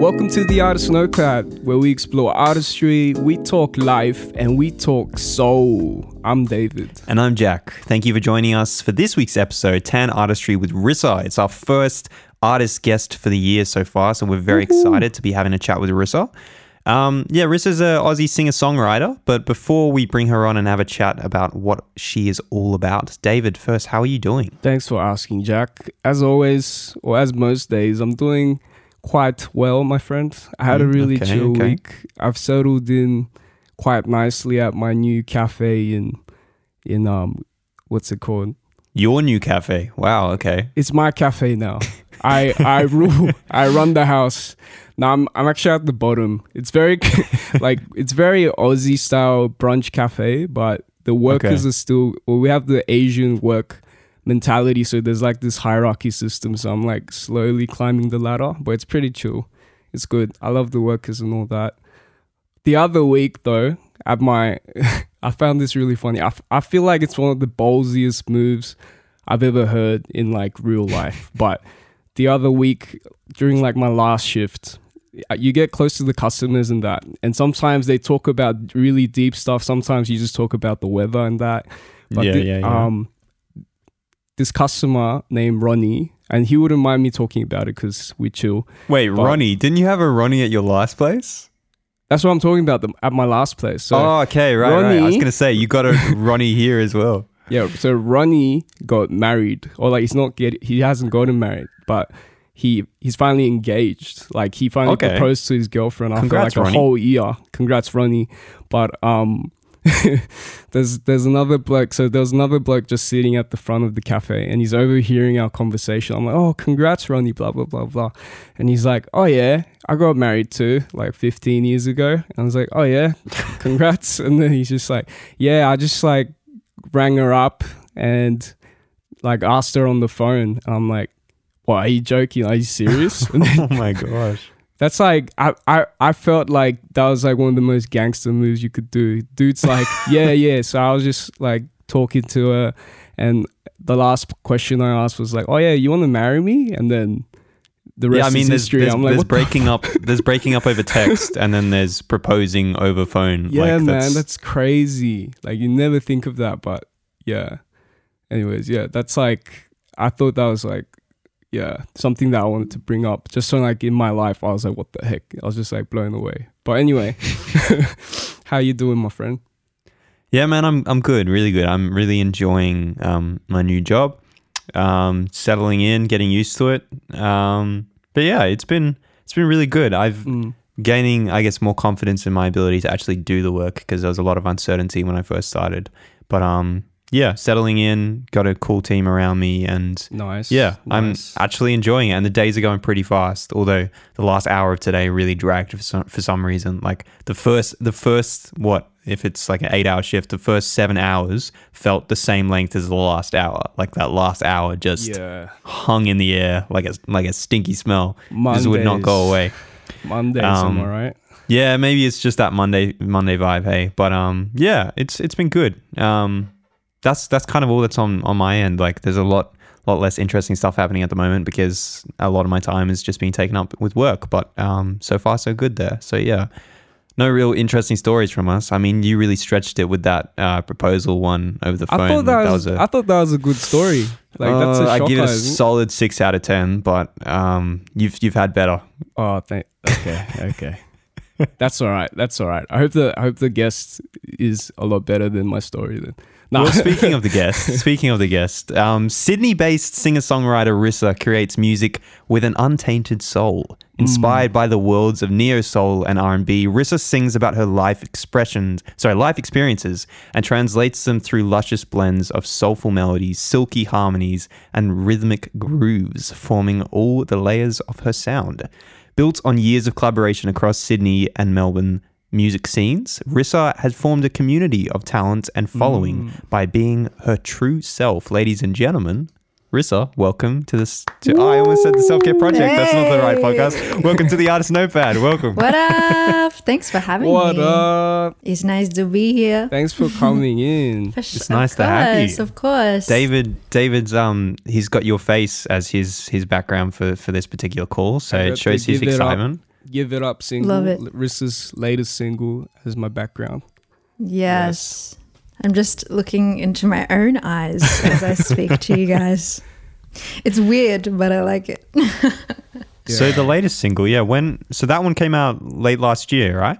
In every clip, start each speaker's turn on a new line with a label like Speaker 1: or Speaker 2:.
Speaker 1: Welcome to the Artist Notepad, where we explore artistry, we talk life, and we talk soul. I'm David.
Speaker 2: And I'm Jak. Thank you for joining us for this week's episode, Tan Artistry with Rissa. It's our first artist guest for the year so far, so we're very Woo-hoo. excited to be having a chat with Rissa. Um, yeah, Rissa's an Aussie singer songwriter, but before we bring her on and have a chat about what she is all about, David, first, how are you doing?
Speaker 1: Thanks for asking, Jak. As always, or as most days, I'm doing quite well, my friend. I had a mm, really okay, chill okay. week. I've settled in quite nicely at my new cafe in in um what's it called?
Speaker 2: Your new cafe. Wow, okay.
Speaker 1: It's my cafe now. I I rule. I run the house. Now I'm I'm actually at the bottom. It's very like it's very Aussie style brunch cafe, but the workers okay. are still well, we have the Asian work mentality. So there's like this hierarchy system. So I'm like slowly climbing the ladder, but it's pretty chill. It's good. I love the workers and all that. The other week though, at my, I found this really funny. I, f- I feel like it's one of the ballsiest moves I've ever heard in like real life. but the other week during like my last shift, you get close to the customers and that. And sometimes they talk about really deep stuff. Sometimes you just talk about the weather and that. But yeah, the, yeah, yeah. um this customer named Ronnie, and he wouldn't mind me talking about it because we chill.
Speaker 2: Wait, but Ronnie? Didn't you have a Ronnie at your last place?
Speaker 1: That's what I'm talking about the, at my last place.
Speaker 2: So oh, okay, right, Ronnie, right. I was gonna say you got a Ronnie here as well.
Speaker 1: Yeah, so Ronnie got married, or like he's not get he hasn't gotten married, but he he's finally engaged. Like he finally okay. proposed to his girlfriend after Congrats, like a Ronnie. whole year. Congrats, Ronnie. But um, there's there's another bloke. So there's another bloke just sitting at the front of the cafe, and he's overhearing our conversation. I'm like, "Oh, congrats, Ronnie!" Blah blah blah blah. And he's like, "Oh yeah, I got married too, like 15 years ago." And I was like, "Oh yeah, congrats!" and then he's just like, "Yeah, I just like rang her up and like asked her on the phone." And I'm like, "What? Are you joking? Are you serious?"
Speaker 2: oh my gosh.
Speaker 1: That's like I, I I felt like that was like one of the most gangster moves you could do. Dude's like, yeah, yeah. So I was just like talking to her, and the last question I asked was like, oh yeah, you want to marry me? And then the rest yeah, I mean, is there's, history.
Speaker 2: There's,
Speaker 1: I'm like,
Speaker 2: there's breaking up. There's breaking up over text, and then there's proposing over phone.
Speaker 1: Yeah, like, man, that's, that's crazy. Like you never think of that, but yeah. Anyways, yeah, that's like I thought that was like yeah, something that I wanted to bring up. Just so like in my life, I was like, what the heck? I was just like blown away. But anyway, how you doing, my friend?
Speaker 2: Yeah, man, I'm I'm good, really good. I'm really enjoying um, my new job, um, settling in, getting used to it. Um, but yeah, it's been it's been really good. I've mm. gaining, I guess, more confidence in my ability to actually do the work because there was a lot of uncertainty when I first started. But um, yeah, settling in, got a cool team around me, and
Speaker 1: nice.
Speaker 2: Yeah,
Speaker 1: nice.
Speaker 2: I'm actually enjoying it, and the days are going pretty fast. Although the last hour of today really dragged for some, for some reason. Like the first, the first what if it's like an eight-hour shift, the first seven hours felt the same length as the last hour. Like that last hour just yeah. hung in the air like a like a stinky smell. Mondays. Just would not go away.
Speaker 1: Monday um, somewhere, right?
Speaker 2: Yeah, maybe it's just that Monday Monday vibe. Hey, but um, yeah, it's it's been good. Um that's that's kind of all that's on on my end. Like there's a lot lot less interesting stuff happening at the moment because a lot of my time is just being taken up with work. But um, so far so good there. So yeah, no real interesting stories from us. I mean, you really stretched it with that uh, proposal one over the phone.
Speaker 1: I thought that, like, was, that was a, I thought that was a good story. Like uh, that's a uh, I
Speaker 2: give it a solid six out of ten. But um, you've you've had better.
Speaker 1: Oh, thank. Okay, okay. that's all right. That's all right. I hope the I hope the guest is a lot better than my story then.
Speaker 2: No. Well, speaking of the guest, speaking of the guest, um, Sydney-based singer-songwriter Rissa creates music with an untainted soul. Inspired mm. by the worlds of neo soul and R&B, Rissa sings about her life expressions, sorry, life experiences, and translates them through luscious blends of soulful melodies, silky harmonies, and rhythmic grooves, forming all the layers of her sound. Built on years of collaboration across Sydney and Melbourne, music scenes, Rissa has formed a community of talent and following mm. by being her true self. Ladies and gentlemen, Rissa, welcome to this. To, oh, I almost said the Self Care Project. Hey. That's not the right podcast. Welcome to the Artist Notepad. Welcome.
Speaker 3: What up? Thanks for having
Speaker 1: what
Speaker 3: me.
Speaker 1: What up?
Speaker 3: It's nice to be here.
Speaker 1: Thanks for coming in.
Speaker 3: for
Speaker 2: it's nice to have you.
Speaker 3: Of course.
Speaker 2: David. David's um. He's got your face as his his background for for this particular call, so it shows his excitement.
Speaker 1: Give It Up single,
Speaker 3: Love it.
Speaker 1: Rissa's latest single as my background.
Speaker 3: Yes. I'm just looking into my own eyes as I speak to you guys. It's weird, but I like it.
Speaker 2: So the latest single, yeah, when so that one came out late last year, right?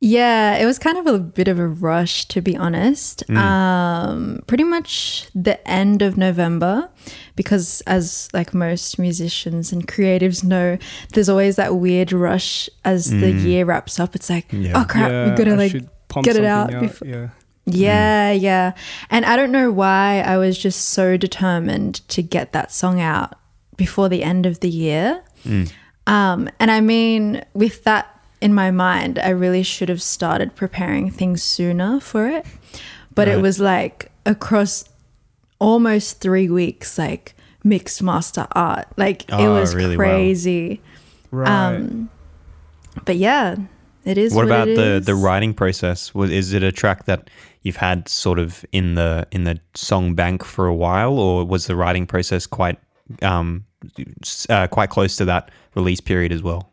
Speaker 3: Yeah, it was kind of a bit of a rush, to be honest.
Speaker 2: Mm.
Speaker 3: Um, pretty much the end of November, because as like most musicians and creatives know, there's always that weird rush as the
Speaker 2: Mm.
Speaker 3: year wraps up. It's like,
Speaker 2: Yeah.
Speaker 3: oh crap,
Speaker 1: Yeah,
Speaker 3: we gotta
Speaker 1: I
Speaker 3: like
Speaker 1: should
Speaker 3: get it
Speaker 1: something
Speaker 3: out before-
Speaker 1: Yeah.
Speaker 3: Yeah, yeah. And I don't know why I was just so determined to get that song out before the end of the year.
Speaker 2: Mm.
Speaker 3: Um, and I mean, with that in my mind, I really should have started preparing things sooner for it. But it was like across almost three weeks, like mixed master art. Like it
Speaker 2: Oh,
Speaker 3: was
Speaker 2: really? Wow.
Speaker 3: crazy.
Speaker 1: Right.
Speaker 3: Um, but yeah, it is.
Speaker 2: What
Speaker 3: What,
Speaker 2: about
Speaker 3: it
Speaker 2: the
Speaker 3: is.
Speaker 2: the writing process? Was is it a track that you've had sort of in the in the song bank for a while, or was the writing process quite um uh, quite close to that release period as well?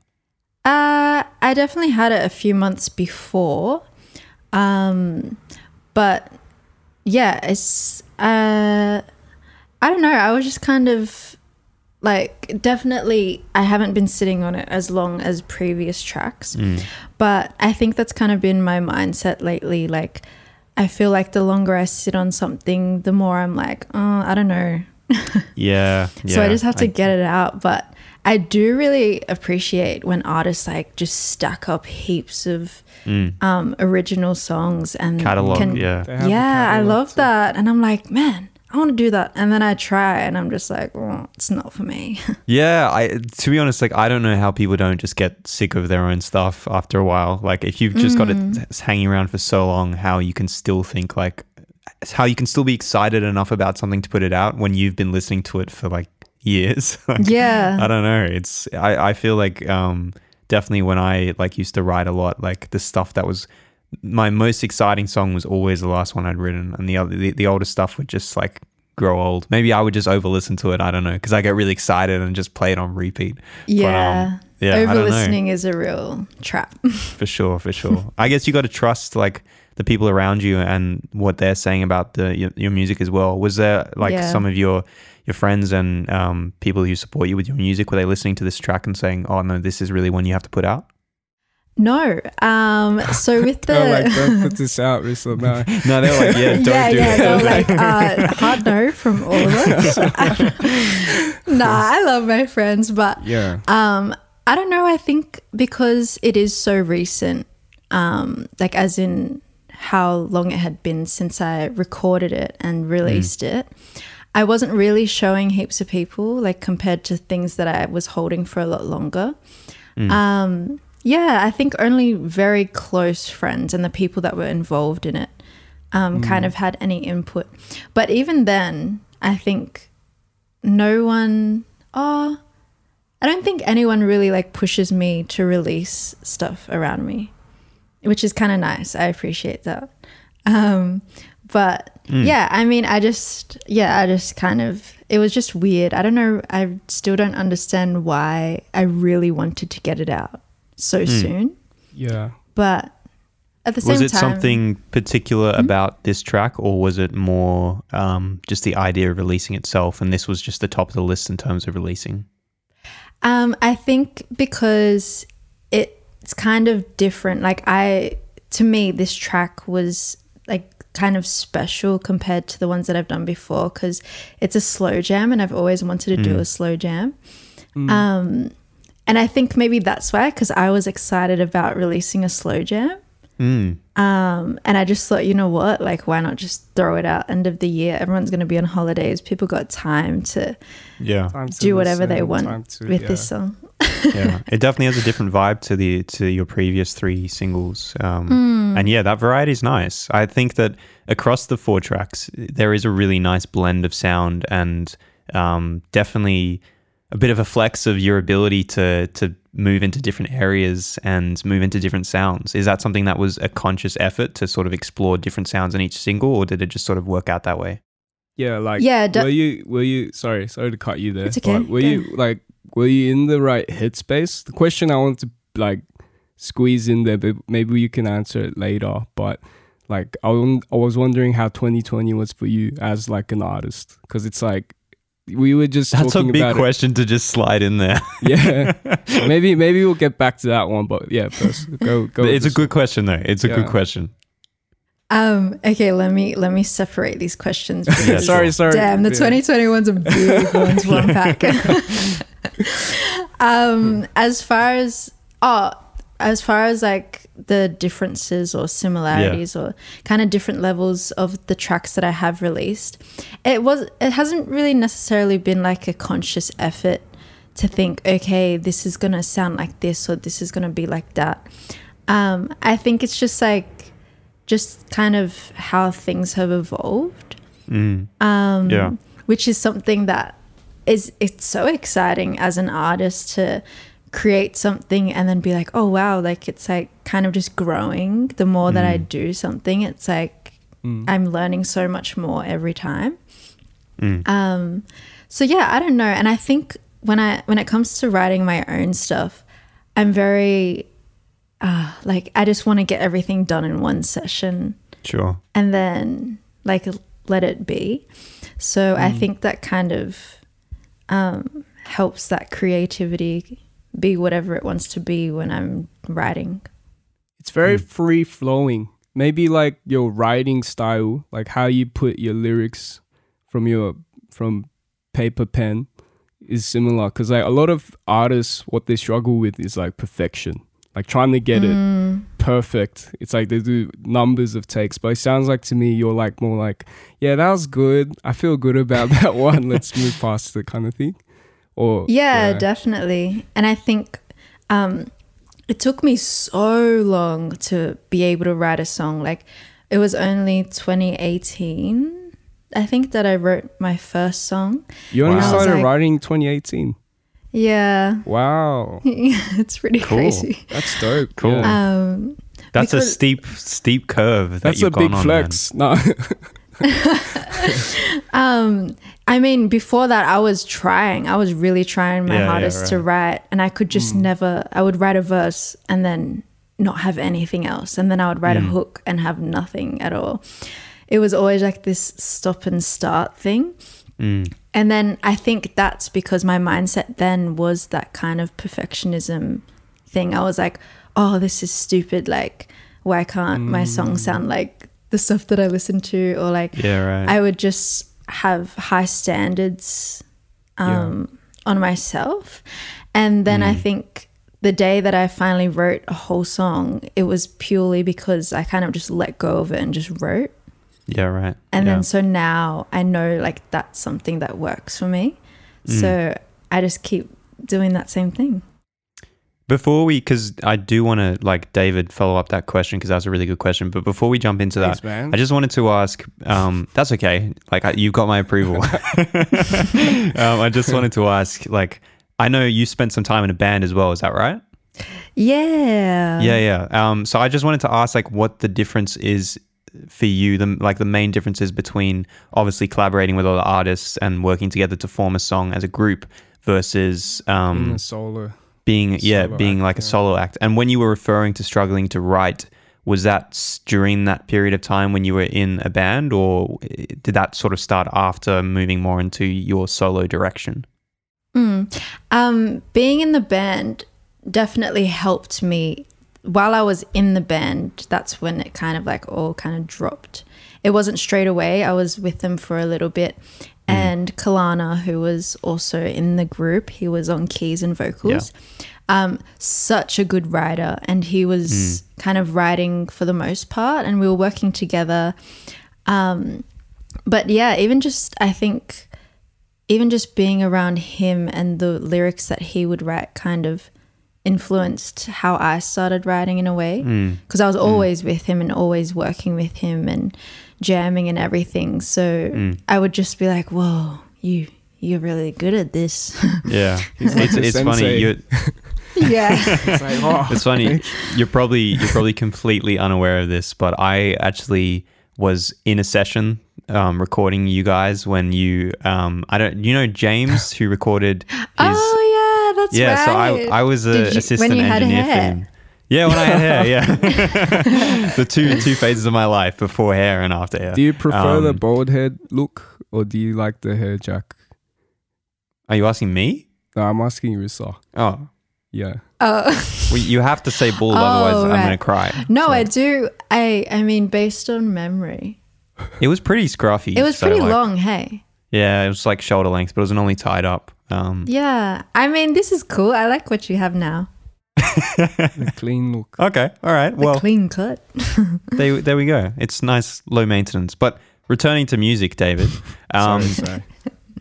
Speaker 3: Uh, I definitely had it a few months before. Um, but yeah, it's uh I don't know, I was just kind of like definitely I haven't been sitting on it as long as previous tracks. But I think that's kind of been my mindset lately like I feel like the longer I sit on something, the more I'm like, oh, I don't know.
Speaker 2: Yeah,
Speaker 3: So I just have to get it out. But I do really appreciate when artists like just stack up heaps of um, original songs and
Speaker 2: Mm. catalog.
Speaker 3: can-
Speaker 2: yeah,
Speaker 1: They have
Speaker 3: yeah, I love
Speaker 1: too.
Speaker 3: that. And I'm like, man, I want to do that. And then I try and I'm just like, oh, it's not for me.
Speaker 2: Yeah, I to be honest, like I don't know how people don't just get sick of their own stuff after a while. Like if you've just got
Speaker 3: Mm.
Speaker 2: it hanging around for so long, how you can still think like how you can still be excited enough about something to put it out when you've been listening to it for like years. Like,
Speaker 3: yeah.
Speaker 2: I don't know. It's I, I feel like um definitely when I like used to write a lot, like the stuff that was my most exciting song was always the last one I'd written, and the other the, the older stuff would just like grow old. Maybe I would just over listen to it. I don't know because I get really excited and just play it on repeat.
Speaker 3: yeah.
Speaker 2: um, yeah,
Speaker 3: Over listening is a real trap.
Speaker 2: For sure, for sure. I guess you got to trust like the people around you and what they're saying about the your, your music as well. Was there like
Speaker 3: Yeah.
Speaker 2: some of your your friends and um, people who support you with your music were they listening to this track and saying, "Oh no, this is really one you have to put out"?
Speaker 3: no. Um, so with the.
Speaker 1: They're like, don't put this out, Rissa. No.
Speaker 2: No, they were like, "Yeah, don't
Speaker 3: yeah,
Speaker 2: do
Speaker 3: yeah,
Speaker 2: it."
Speaker 3: they're like uh, hard no from all of us. nah, I love my friends, but
Speaker 1: Yeah.
Speaker 3: um, I don't know. I think because it is so recent, um, like as in how long it had been since I recorded it and released it, I wasn't really showing heaps of people, like compared to things that I was holding for a lot longer. Um, yeah, I think only very close friends and the people that were involved in it um, kind of had any input. But even then, I think no one. Oh, I don't think anyone really like pushes me to release stuff around me, which is kind of nice. I appreciate that. Um, but yeah, I mean, I just, yeah, I just kind of, it was just weird. I don't know. I still don't understand why I really wanted to get it out so soon.
Speaker 1: Yeah.
Speaker 3: But at the same time,
Speaker 2: Was it
Speaker 3: time,
Speaker 2: something particular about this track, or was it more um, just the idea of releasing itself, and this was just the top of the list in terms of releasing?
Speaker 3: Um, I think because it's kind of different. Like I, to me, this track was like kind of special compared to the ones that I've done before because it's a slow jam, and I've always wanted to do a slow jam. Um, and I think maybe that's why, because I was excited about releasing a slow jam.
Speaker 2: Mm.
Speaker 3: Um, and I just thought, you know what? Like, why not just throw it out end of the year? Everyone's going to be on holidays. People got time to
Speaker 2: Yeah,
Speaker 1: Time to
Speaker 3: do whatever they want
Speaker 1: to-
Speaker 3: with
Speaker 1: yeah.
Speaker 3: this song.
Speaker 2: Yeah. It definitely has a different vibe to the to your previous three singles. Um, And yeah, that variety is nice. I think that across the four tracks, there is a really nice blend of sound and um, definitely a bit of a flex of your ability to to move into different areas and move into different sounds. Is that something that was a conscious effort to sort of explore different sounds in each single, or did it just sort of work out that way?
Speaker 1: Yeah, like
Speaker 3: Yeah, de-
Speaker 1: were you were you sorry sorry to cut you there.
Speaker 3: It's okay,
Speaker 1: but were
Speaker 3: go.
Speaker 1: you like were you in the right headspace? The question I want to like squeeze in there, but maybe you can answer it later. But like I, I was wondering how 2020 was for you as like an artist because it's like we were just
Speaker 2: that's a big
Speaker 1: question
Speaker 2: it. to just slide in there
Speaker 1: yeah maybe maybe we'll get back to that one but yeah first go go
Speaker 2: it's a good question though it's a yeah. good question
Speaker 3: um okay let me let me separate these questions
Speaker 1: yeah, sorry sorry
Speaker 3: damn the 2020 ones are big ones one pack um as far as oh as far as like the differences or similarities yeah. or kind of different levels of the tracks that I have released. It was it hasn't really necessarily been like a conscious effort to think, okay, this is gonna sound like this or this is gonna be like that. Um, I think it's just like just kind of how things have evolved.
Speaker 2: Mm.
Speaker 3: Um, yeah. Which is something that is it's so exciting as an artist to create something and then be like, oh wow, like it's like kind of just growing. The more mm. that I mm. do something, it's like mm. I'm learning so much more every time.
Speaker 2: Mm.
Speaker 3: Um, so yeah, I don't know. And I think when I when it comes to writing my own stuff, I'm very uh, like I just want to get everything done in one session.
Speaker 2: Sure.
Speaker 3: And then like let it be. So I mm. think that kind of um, helps that creativity be whatever it wants to be when I'm writing.
Speaker 1: It's very mm. free flowing. Maybe like your writing style, like how you put your lyrics from your from paper pen is similar because like a lot of artists what they struggle with is like perfection like trying to get mm. it perfect it's like they do numbers of takes but it sounds like to me you're like more like yeah that was good i feel good about that one let's move past it kind of thing or
Speaker 3: yeah, yeah. definitely. And I think um, it took me so long to be able to write a song. Like it was only 2018, I think, that I wrote my first song.
Speaker 1: You only wow. started like, writing 2018.
Speaker 3: Yeah.
Speaker 1: Wow.
Speaker 3: it's pretty
Speaker 2: cool.
Speaker 3: crazy.
Speaker 1: That's dope.
Speaker 2: Cool.
Speaker 3: Yeah. Um,
Speaker 2: that's a steep, steep curve. That
Speaker 1: that's a big flex.
Speaker 2: On,
Speaker 1: no.
Speaker 3: um, I mean, before that, I was trying. I was really trying my yeah, hardest yeah, right. to write, and I could just mm. never. I would write a verse and then not have anything else, and then I would write mm. a hook and have nothing at all. It was always like this stop and start thing.
Speaker 2: Mm.
Speaker 3: And then I think that's because my mindset then was that kind of perfectionism thing. I was like, oh, this is stupid. Like, why can't my song mm. sound like the stuff that I listen to? Or like,
Speaker 2: yeah, right.
Speaker 3: I would just have high standards um, yeah. on myself. And then mm. I think the day that I finally wrote a whole song, it was purely because I kind of just let go of it and just wrote.
Speaker 2: Yeah, right.
Speaker 3: And
Speaker 2: yeah.
Speaker 3: then so now I know like that's something that works for me. Mm. So I just keep doing that same thing.
Speaker 2: Before we, because I do want to, like David, follow up that question because that's a really good question. But before we jump into that, I just wanted to ask. Um, that's okay. Like I, you've got my approval. um, I just wanted to ask. Like I know you spent some time in a band as well. Is that right?
Speaker 3: Yeah.
Speaker 2: Yeah, yeah. Um, so I just wanted to ask, like, what the difference is for you. The like the main differences between obviously collaborating with other artists and working together to form a song as a group versus um,
Speaker 1: solo
Speaker 2: being yeah being act, like a solo act and when you were referring to struggling to write was that during that period of time when you were in a band or did that sort of start after moving more into your solo direction
Speaker 3: mm. um, being in the band definitely helped me while i was in the band that's when it kind of like all kind of dropped it wasn't straight away i was with them for a little bit Mm. and Kalana, who was also in the group. He was on keys and vocals. Yeah. Um, such a good writer, and he was mm. kind of writing for the most part, and we were working together. Um, but yeah, even just I think, even just being around him and the lyrics that he would write, kind of influenced how I started writing in a way because
Speaker 2: mm.
Speaker 3: I was mm. always mm. with him and always working with him and jamming and everything. So
Speaker 2: mm.
Speaker 3: I would just be like, "Whoa, you you're really good at this."
Speaker 2: Yeah, it's, it's funny. You
Speaker 3: yeah,
Speaker 1: it's, like, oh,
Speaker 2: it's funny. You're probably you're probably completely unaware of this, but I actually was in a session um, recording you guys when you um, I don't you know James who recorded his
Speaker 3: oh That's
Speaker 2: yeah,
Speaker 3: right.
Speaker 2: so I, I was
Speaker 3: an
Speaker 2: assistant
Speaker 3: when you had
Speaker 2: engineer
Speaker 3: hair?
Speaker 2: for him. Yeah, when I had hair, yeah. the two two phases of my life before hair and after hair.
Speaker 1: Do you prefer the
Speaker 2: Um,
Speaker 1: bald head look or do you like the hair Jak?
Speaker 2: Are you asking me?
Speaker 1: No, I'm asking you, Rissa.
Speaker 2: Oh,
Speaker 1: Yeah.
Speaker 3: Oh.
Speaker 2: well, you have to say bald,
Speaker 3: Oh,
Speaker 2: otherwise I'm gonna cry.
Speaker 3: no,
Speaker 2: So,
Speaker 3: I do. I I mean, based on memory,
Speaker 2: It was pretty scruffy.
Speaker 3: it was
Speaker 2: so,
Speaker 3: pretty
Speaker 2: like-
Speaker 3: long. Hey.
Speaker 2: Yeah, it was like shoulder length, but it was normally tied up. Um,
Speaker 3: Yeah. I mean, this is cool. I like what you have now.
Speaker 1: The clean look.
Speaker 2: okay, all right.
Speaker 3: The
Speaker 2: Well,
Speaker 3: clean cut.
Speaker 2: there, there we go. It's nice, low maintenance. But returning to music, David. Um,
Speaker 1: sorry, sorry.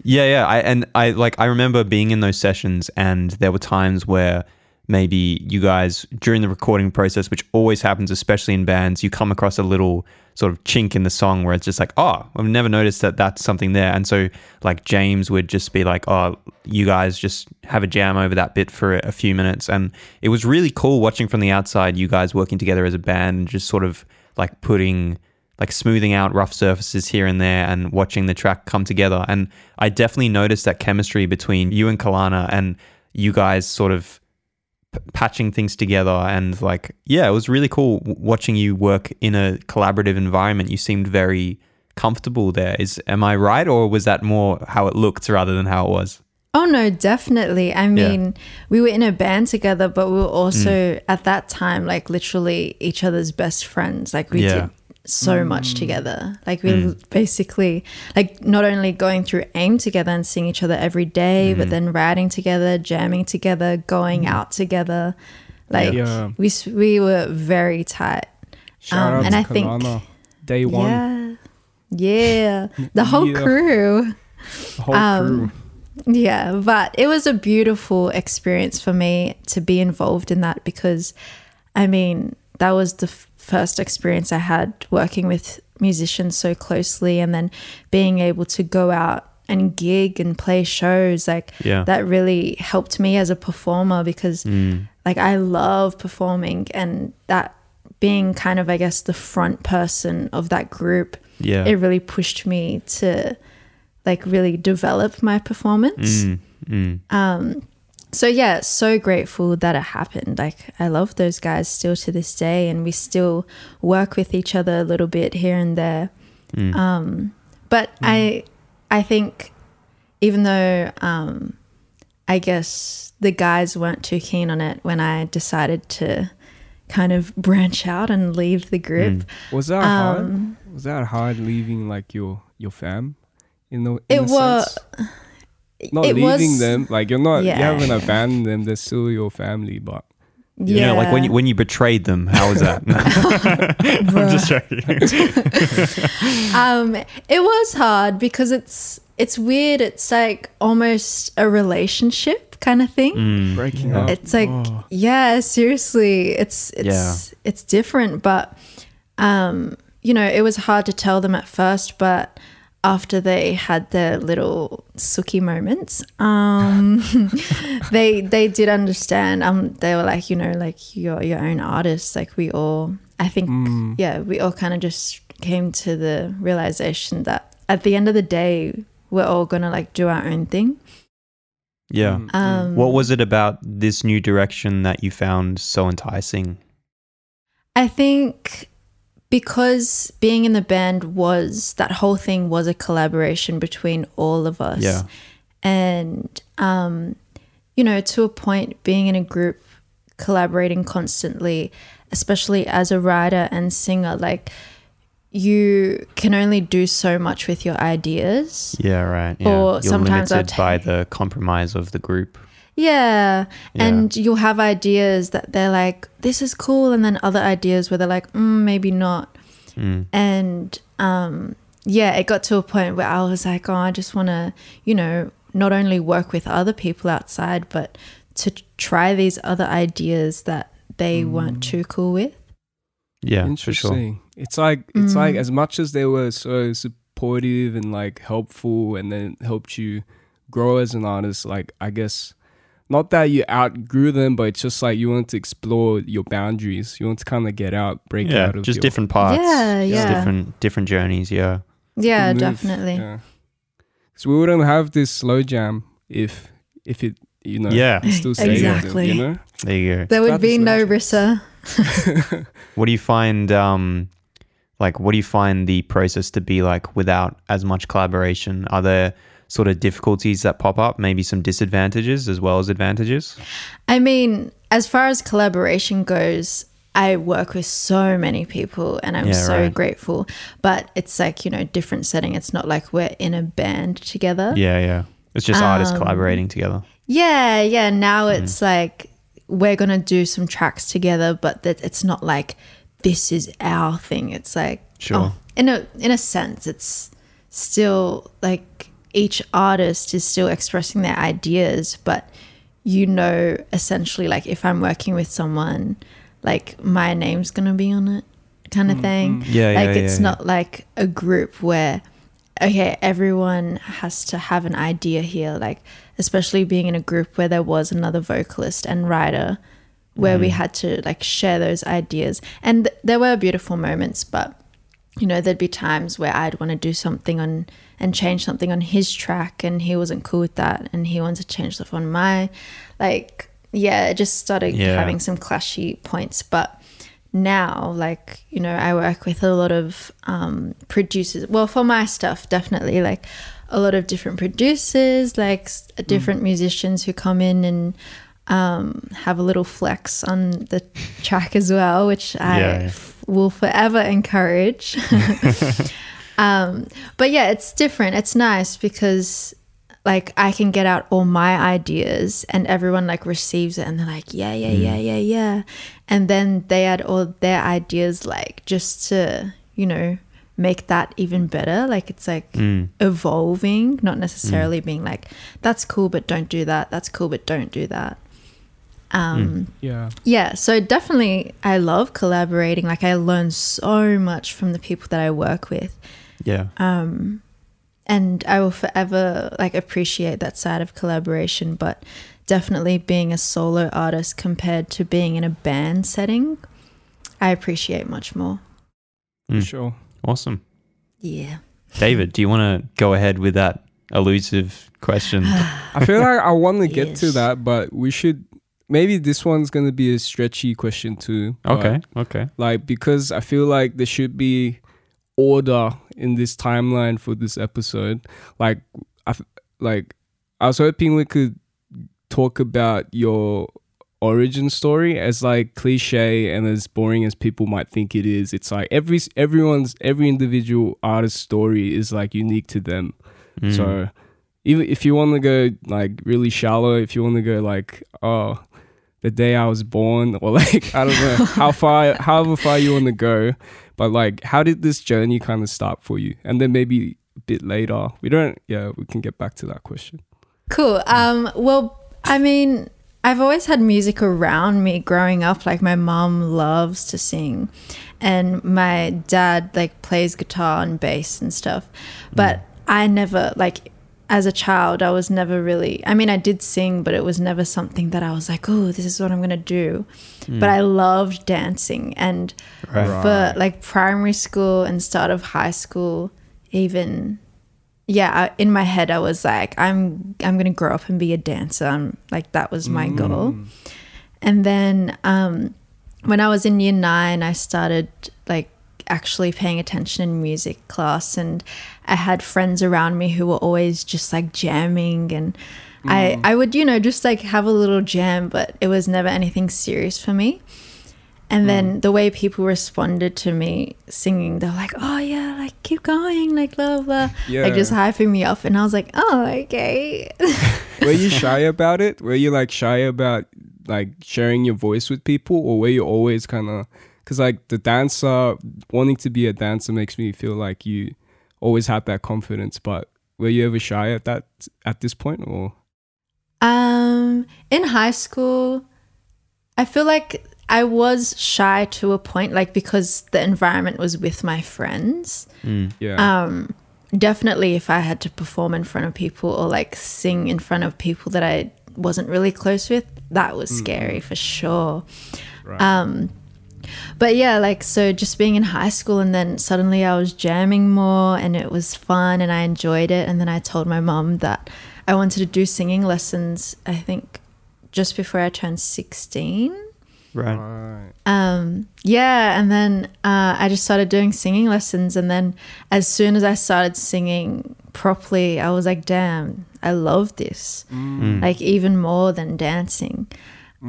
Speaker 2: Yeah, yeah. I and I like I remember being in those sessions and there were times where maybe you guys during the recording process, which always happens, especially in bands, you come across a little sort of chink in the song where it's just like, oh, I've never noticed that that's something there. And so like James would just be like, oh, you guys just have a jam over that bit for a few minutes. And it was really cool watching from the outside, you guys working together as a band and just sort of like putting like smoothing out rough surfaces here and there and watching the track come together. And I definitely noticed that chemistry between you and Kalana and you guys sort of p- patching things together. And like, yeah, it was really cool watching you work in a collaborative environment. You seemed very comfortable there. Is am I right, or was that more how it looked rather than how it was?
Speaker 3: Oh no, definitely. I mean, we were in a band together, but we were also
Speaker 2: Mm.
Speaker 3: at that time like literally each other's best friends. Like we
Speaker 2: Yeah.
Speaker 3: did so much together. Like we basically like not only going through AIM together and seeing each other every day, but then writing together, jamming together, going out together. Like
Speaker 1: Yeah.
Speaker 3: we we were very tight.
Speaker 1: Shout
Speaker 3: Um,
Speaker 1: out
Speaker 3: and
Speaker 1: to
Speaker 3: I think-
Speaker 1: Kalana. Day one.
Speaker 3: Yeah. Yeah. The whole
Speaker 1: Yeah.
Speaker 3: crew.
Speaker 1: The whole
Speaker 3: Um,
Speaker 1: crew.
Speaker 3: Yeah, but it was a beautiful experience for me to be involved in that because, I mean, that was the f- first experience I had working with musicians so closely and then being able to go out and gig and play shows like
Speaker 2: Yeah.
Speaker 3: that really helped me as a performer because like I love performing and that being kind of I guess the front person of that group
Speaker 2: Yeah.
Speaker 3: it really pushed me to like really develop my performance.
Speaker 2: Mm, mm.
Speaker 3: So yeah, so grateful that it happened. Like I love those guys still to this day and we still work with each other a little bit here and there.
Speaker 2: Mm.
Speaker 3: Um but I I think even though um I guess the guys weren't too keen on it when I decided to kind of branch out and leave the group.
Speaker 1: Was that
Speaker 3: Um,
Speaker 1: hard? Was that hard leaving like your your fam? In the in
Speaker 3: It was.
Speaker 1: sense? Not
Speaker 3: it
Speaker 1: leaving
Speaker 3: was-
Speaker 1: them. Like you're not
Speaker 3: Yeah.
Speaker 1: you haven't abandoned them. They're still your family. But
Speaker 2: You know, like when you when you betrayed them, how was that? I'm just joking.
Speaker 3: um it was hard because it's it's weird it's like almost a relationship kind of thing
Speaker 2: Mm,
Speaker 1: breaking up.
Speaker 3: it's like
Speaker 1: oh.
Speaker 3: yeah seriously it's it's it's different but um you know it was hard to tell them at first but after they had their little suki moments um they they did understand um they were like you know like you're your own artist like we all i think
Speaker 1: Mm.
Speaker 3: yeah we all kind of just came to the realization that at the end of the day we're all gonna like do our own thing
Speaker 2: yeah.
Speaker 1: Mm, mm.
Speaker 3: um
Speaker 2: What was it about this new direction that you found so enticing?
Speaker 3: I think because being in the band was that whole thing was a collaboration between all of us.
Speaker 2: Yeah.
Speaker 3: And um you know, to a point being in a group collaborating constantly, especially as a writer and singer, like you can only do so much with your ideas.
Speaker 2: Yeah, right. Yeah.
Speaker 3: Or
Speaker 2: You're
Speaker 3: sometimes
Speaker 2: limited by the compromise of the group.
Speaker 3: Yeah.
Speaker 2: Yeah.
Speaker 3: And you'll have ideas that they're like, this is cool. And then other ideas where they're like, mm, maybe not.
Speaker 2: Mm.
Speaker 3: And um, yeah, it got to a point where I was like, oh, I just want to, you know, not only work with other people outside, but to try these other ideas that they weren't too cool with.
Speaker 2: Yeah, for
Speaker 1: Interesting.
Speaker 2: sure.
Speaker 1: It's like it's like
Speaker 3: Mm.
Speaker 1: as much as they were so supportive and like helpful and then helped you grow as an artist, like I guess not that you outgrew them, but it's just like you want to explore your boundaries. You want to kind of get out, break
Speaker 2: Yeah,
Speaker 1: out of
Speaker 2: just
Speaker 1: your,
Speaker 2: different parts.
Speaker 3: Yeah,
Speaker 2: just
Speaker 3: yeah.
Speaker 2: different different journeys. Yeah.
Speaker 3: Yeah,
Speaker 1: move.
Speaker 3: definitely.
Speaker 1: Yeah. Because we wouldn't have this slow jam if if it you know,
Speaker 2: Yeah.
Speaker 1: still
Speaker 3: Exactly.
Speaker 1: it, you know.
Speaker 2: There you go.
Speaker 3: There would be
Speaker 1: is
Speaker 3: no
Speaker 1: natural.
Speaker 3: Rissa.
Speaker 2: What do you find? Um, like, what do you find the process to be like without as much collaboration? Are there sort of difficulties that pop up? Maybe some disadvantages as well as advantages.
Speaker 3: I mean, as far as collaboration goes, I work with so many people and I'm
Speaker 2: Yeah,
Speaker 3: so
Speaker 2: right.
Speaker 3: grateful. But it's like, you know, different setting. It's not like we're in a band together.
Speaker 2: Yeah, yeah. It's just artists collaborating together.
Speaker 3: Yeah, yeah. Now
Speaker 2: Mm.
Speaker 3: it's like we're gonna do some tracks together, but that it's not like this is our thing. It's like
Speaker 2: Sure.
Speaker 3: oh, in a in a sense, it's still like each artist is still expressing their ideas, but you know, essentially, like if I'm working with someone, like my name's gonna be on it, kind of thing.
Speaker 2: Mm-hmm. Yeah, yeah,
Speaker 3: like it's
Speaker 2: yeah, yeah.
Speaker 3: not like a group where okay, everyone has to have an idea here. Like, especially being in a group where there was another vocalist and writer, where we had to like share those ideas. And th- there were beautiful moments, but you know, there'd be times where I'd want to do something on and change something on his track, and he wasn't cool with that, and he wanted to change stuff on my, like, yeah, it just started
Speaker 2: Yeah.
Speaker 3: having some clashy points, but now like you know i work with a lot of um, producers well for my stuff definitely like a lot of different producers like s- different musicians who come in and um, have a little flex on the track as well which i
Speaker 2: Yeah, yeah.
Speaker 3: f- will forever encourage um, but yeah it's different it's nice because like I can get out all my ideas and everyone like receives it and they're like, yeah, yeah, yeah, yeah, yeah. And then they add all their ideas like just to, you know, make that even better. Like it's like evolving, not necessarily being like, that's cool, but don't do that. That's cool, but don't do that. Um,
Speaker 1: Yeah.
Speaker 3: yeah, so definitely I love collaborating. Like I learn so much from the people that I work with
Speaker 2: Yeah.
Speaker 3: Um, and I will forever like appreciate that side of collaboration. But definitely being a solo artist compared to being in a band setting, I appreciate much more.
Speaker 2: Mm.
Speaker 1: sure.
Speaker 2: awesome.
Speaker 3: Yeah.
Speaker 2: David, do you want to go ahead with that elusive question?
Speaker 1: I feel like I want to get to that, but we should. Maybe this one's gonna be a stretchy question too.
Speaker 2: okay. Okay.
Speaker 1: Like because I feel like there should be order in this timeline for this episode. Like I like I was hoping we could talk about your origin story as like cliche and as boring as people might think it is. It's like every everyone's every individual artist story is like unique to them.
Speaker 2: Mm.
Speaker 1: So even if you want to go like really shallow, if you want to go like oh the day I was born or like I don't know how far however far you want to go, but like how did this journey kind of start for you? And then maybe a bit later. We don't yeah, we can get back to that question.
Speaker 3: Cool. Um, well, I mean, I've always had music around me growing up. Like my mom loves to sing, and my dad like plays guitar and bass and stuff. But I never like as a child, I was never really. I mean, I did sing, but it was never something that I was like, oh, this is what I'm gonna do. But I loved dancing, and
Speaker 2: Right.
Speaker 3: for like primary school and start of high school, even yeah, I, in my head I was like, I'm I'm gonna grow up and be a dancer. I'm like that was my goal. And then um, when I was in year nine, I started like actually paying attention in music class, and I had friends around me who were always just like jamming, and I mm. I would you know just like have a little jam, but it was never anything serious for me. And then mm. the way people responded to me singing, they were like, "Oh yeah, like keep going, like blah blah,"
Speaker 1: Yeah.
Speaker 3: like just hyping me up. And I was like, "Oh okay."
Speaker 1: Were you shy about it? Were you like shy about like sharing your voice with people, or were you always kind of? Because like the dancer, wanting to be a dancer makes me feel like you always had that confidence. But were you ever shy at that at this point, or?
Speaker 3: Um, in high school, I feel like I was shy to a point, like because the environment was with my friends.
Speaker 1: Yeah.
Speaker 3: Um, definitely, if I had to perform in front of people or like sing in front of people that I wasn't really close with, that was scary for sure.
Speaker 1: right.
Speaker 3: Um, but yeah, like so just being in high school and then suddenly I was jamming more and it was fun and I enjoyed it. And then I told my mom that I wanted to do singing lessons. I think just before I turned sixteen.
Speaker 2: Right.
Speaker 1: Right.
Speaker 3: Um, yeah, and then uh, I just started doing singing lessons, and then as soon as I started singing properly, I was like, "Damn, I love this!"
Speaker 2: Mm.
Speaker 3: Like even more than dancing.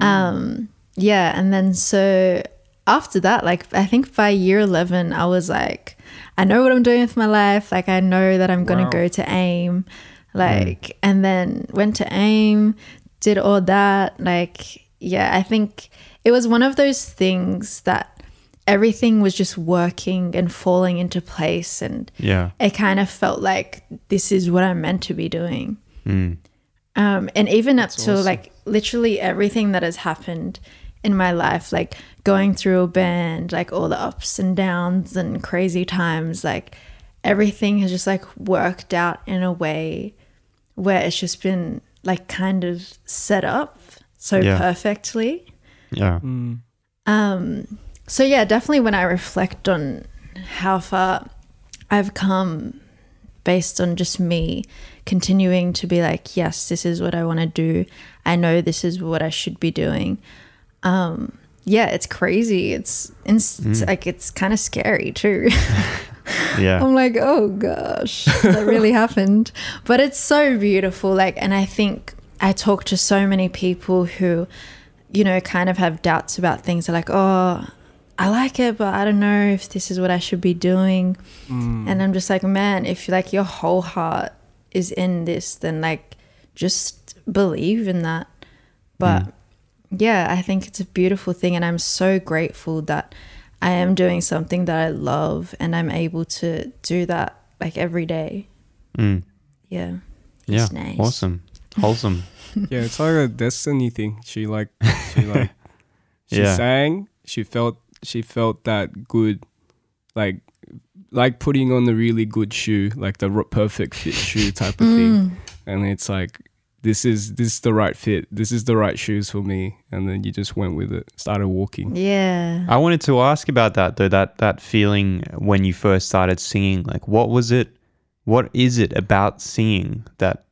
Speaker 3: Um, yeah, and then so after that, like I think by year eleven, I was like, I know what I'm doing with my life. Like I know that I'm gonna
Speaker 1: Wow.
Speaker 3: go to AIM, like, and then went to AIM, did all that. Like, yeah, I think it was one of those things that everything was just working and falling into place, and
Speaker 2: Yeah.
Speaker 3: it kind of felt like this is what I'm meant to be doing.
Speaker 2: Mm.
Speaker 3: Um, and even up to
Speaker 1: awesome.
Speaker 3: like literally everything that has happened in my life, like going through a band, like all the ups and downs and crazy times, like everything has just like worked out in a way where it's just been like kind of set up so
Speaker 2: Yeah.
Speaker 3: perfectly.
Speaker 2: Yeah.
Speaker 3: Um, so yeah, definitely when I reflect on how far I've come based on just me continuing to be like, yes, this is what I want to do. I know this is what I should be doing. Um, yeah, it's crazy. It's, it's, it's like it's kind of scary too.
Speaker 2: Yeah.
Speaker 3: I'm like, oh gosh, that really happened. But it's so beautiful. Like, and I think I talk to so many people who, you know, kind of have doubts about things. They're like, oh, I like it, but I don't know if this is what I should be doing. Mm. And I'm just like, man, if like your whole heart is in this, then like just believe in that. But mm. Yeah, I think it's a beautiful thing. And I'm so grateful that I am doing something that I love and I'm able to do that like every day.
Speaker 2: Mm.
Speaker 3: Yeah.
Speaker 2: Yeah.
Speaker 3: Nice.
Speaker 2: Awesome. Wholesome.
Speaker 1: Yeah, it's like a destiny thing. She like she like she
Speaker 2: Yeah.
Speaker 1: sang. She felt she felt that good, like like putting on the really good shoe, like the perfect fit shoe type of
Speaker 3: Mm.
Speaker 1: thing. And it's like this is this is the right fit. This is the right shoes for me. And then you just went with it. Started walking.
Speaker 3: Yeah.
Speaker 2: I wanted to ask about that though. That that feeling when you first started singing. Like, what was it? What is it about singing that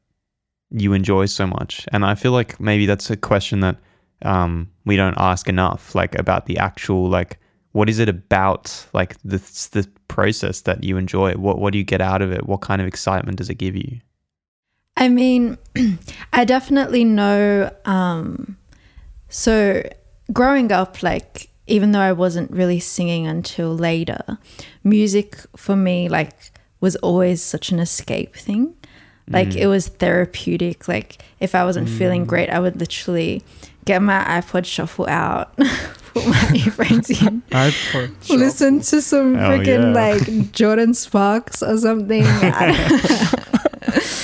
Speaker 2: you enjoy so much? And I feel like maybe that's a question that um, we don't ask enough. Like about the actual like, what is it about like the the process that you enjoy? What what do you get out of it? What kind of excitement does it give you?
Speaker 3: I mean, I definitely know. Um, so, growing up, like, even though I wasn't really singing until later, music for me, like, was always such an escape thing. Like, it was therapeutic. Like, if I wasn't feeling great, I would literally get my iPod shuffle out, put my earphones in, listen to some
Speaker 2: Oh,
Speaker 3: freaking
Speaker 2: yeah.
Speaker 3: like Jordin Sparks or something.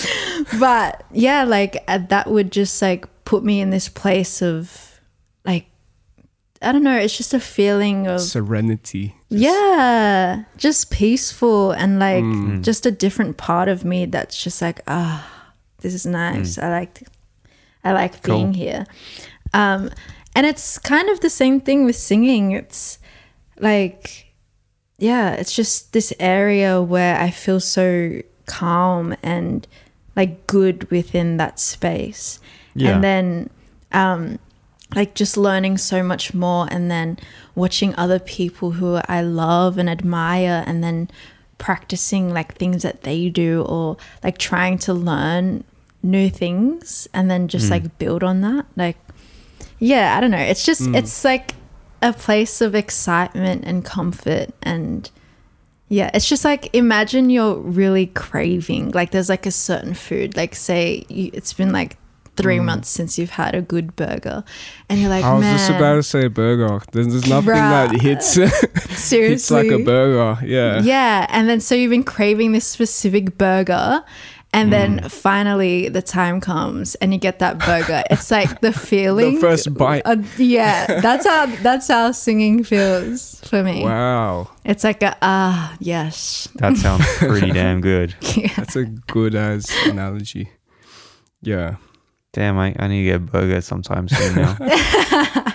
Speaker 3: but yeah, like uh, that would just like put me in this place of like I don't know. It's just a feeling of
Speaker 1: serenity.
Speaker 3: yeah, just peaceful and like
Speaker 2: Mm.
Speaker 3: just a different part of me that's just like ah, this is nice. I like I like
Speaker 2: Cool.
Speaker 3: being here. Um, and it's kind of the same thing with singing. It's like yeah, it's just this area where I feel so calm and like good within that space.
Speaker 2: Yeah.
Speaker 3: And then um like just learning so much more and then watching other people who I love and admire and then practicing like things that they do or like trying to learn new things and then just like build on that like yeah i don't know it's just it's like a place of excitement and comfort and yeah it's just like imagine you're really craving like there's like a certain food like say you, it's been like three mm. months since you've had a good burger and you're like
Speaker 1: I was
Speaker 3: man
Speaker 1: just about to say burger. There's, there's nothing
Speaker 3: Bruh.
Speaker 1: that hits
Speaker 3: seriously
Speaker 1: hits like a burger. Yeah.
Speaker 3: yeah and then so you've been craving this specific burger and then
Speaker 1: Mm.
Speaker 3: finally the time comes and you get that burger it's like the feeling the
Speaker 1: first bite.
Speaker 3: uh, yeah that's how that's how singing feels for me
Speaker 1: Wow.
Speaker 3: it's like a ah yes
Speaker 2: That sounds pretty damn good.
Speaker 3: yeah.
Speaker 1: That's a good as analogy. Yeah.
Speaker 2: Damn, I, I need to get a burger sometime soon now.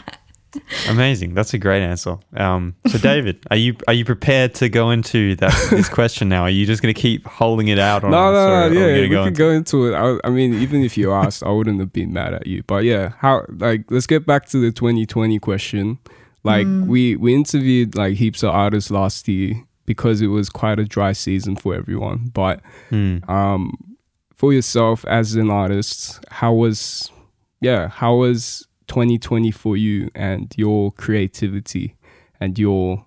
Speaker 2: Amazing. That's a great answer. Um, so, David, are you are you prepared to go into that this question now? Are you just going to keep holding it out on
Speaker 1: no, no, no, yeah,
Speaker 2: we
Speaker 1: we
Speaker 2: gonna
Speaker 1: could
Speaker 2: go
Speaker 1: go into it. I, I mean, even if you asked, I wouldn't have been mad at you. But yeah, how like let's get back to the 2020 question. Like we we interviewed like heaps of artists last year because it was quite a dry season for everyone. But
Speaker 2: Hmm.
Speaker 1: um, for yourself as an artist, how was yeah, how was 2020 for you and your creativity and your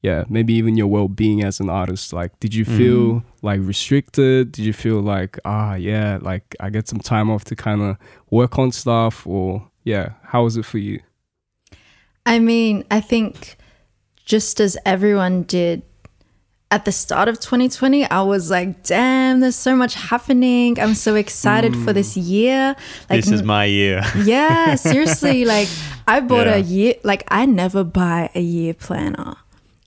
Speaker 1: yeah, maybe even your well-being as an artist. Like, did you feel like restricted? Did you feel like ah yeah, like I get some time off to kind of work on stuff or yeah, how was it for you?
Speaker 3: I mean, I think just as everyone did at the start of 2020, I was like, damn, there's so much happening. I'm so excited for this year. Like,
Speaker 2: This is my year.
Speaker 3: yeah, seriously. Like, I bought
Speaker 2: Yeah.
Speaker 3: a year, like, I never buy a year planner.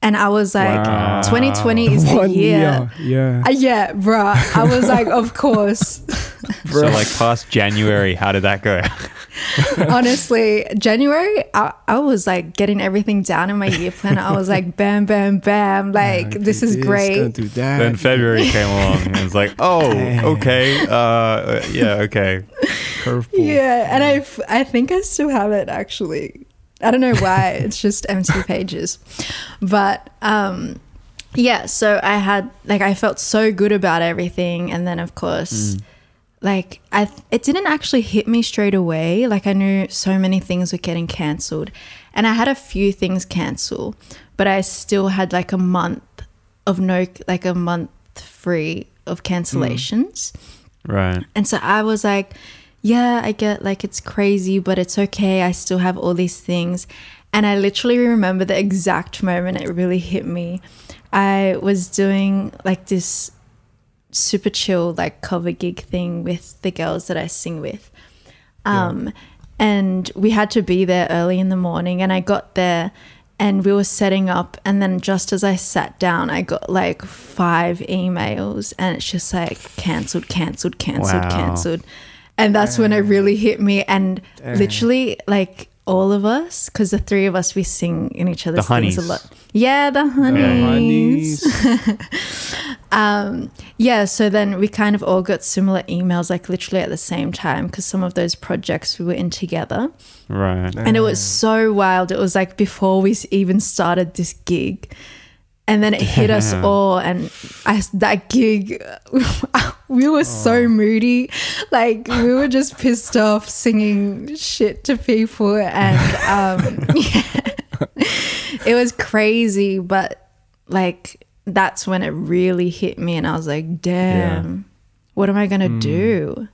Speaker 3: And I was like,
Speaker 1: Wow.
Speaker 3: 2020 is the
Speaker 1: One
Speaker 3: year.
Speaker 1: Yeah.
Speaker 3: Uh, yeah, bruh. I was like, of course.
Speaker 2: so, like past January, how did that go?
Speaker 3: Honestly, January, I, I was like getting everything down in my year planner. I was like, bam, bam, bam. Like, this is
Speaker 1: Gonna
Speaker 3: great.
Speaker 1: do that.
Speaker 2: then February came along and it's like, oh, okay, uh, yeah, okay.
Speaker 1: Curveball.
Speaker 3: Yeah, and I, I think I still have it actually. I don't know why. it's just empty pages. But um yeah, so I had like I felt so good about everything and then of course like I it didn't actually hit me straight away. Like I knew so many things were getting cancelled. And I had a few things cancel, but I still had like a month of no like a month free of cancellations. Mm.
Speaker 2: Right.
Speaker 3: And so I was like, yeah, I get like it's crazy, but it's okay. I still have all these things. And I literally remember the exact moment it really hit me. I was doing like this super chill like cover gig thing with the girls that I sing with. Um and we had to be there early in the morning and I got there and we were setting up and then just as I sat down I got like five emails and it's just like cancelled cancelled cancelled
Speaker 2: Wow.
Speaker 3: cancelled and that's when it really hit me and literally like all of us because the three of us we sing in each other's things a lot yeah the honeys
Speaker 1: Honeys.
Speaker 3: um, yeah, so then we kind of all got similar emails, like literally at the same time, because some of those projects we were in together.
Speaker 2: Right.
Speaker 3: And it was so wild. It was like before we even started this gig. And then it hit us all. And I, that gig, we were so moody. Like, we were just pissed off singing shit to people. And um, yeah, it was crazy. But like, that's when it really hit me. And I was like, damn, what am I going to do?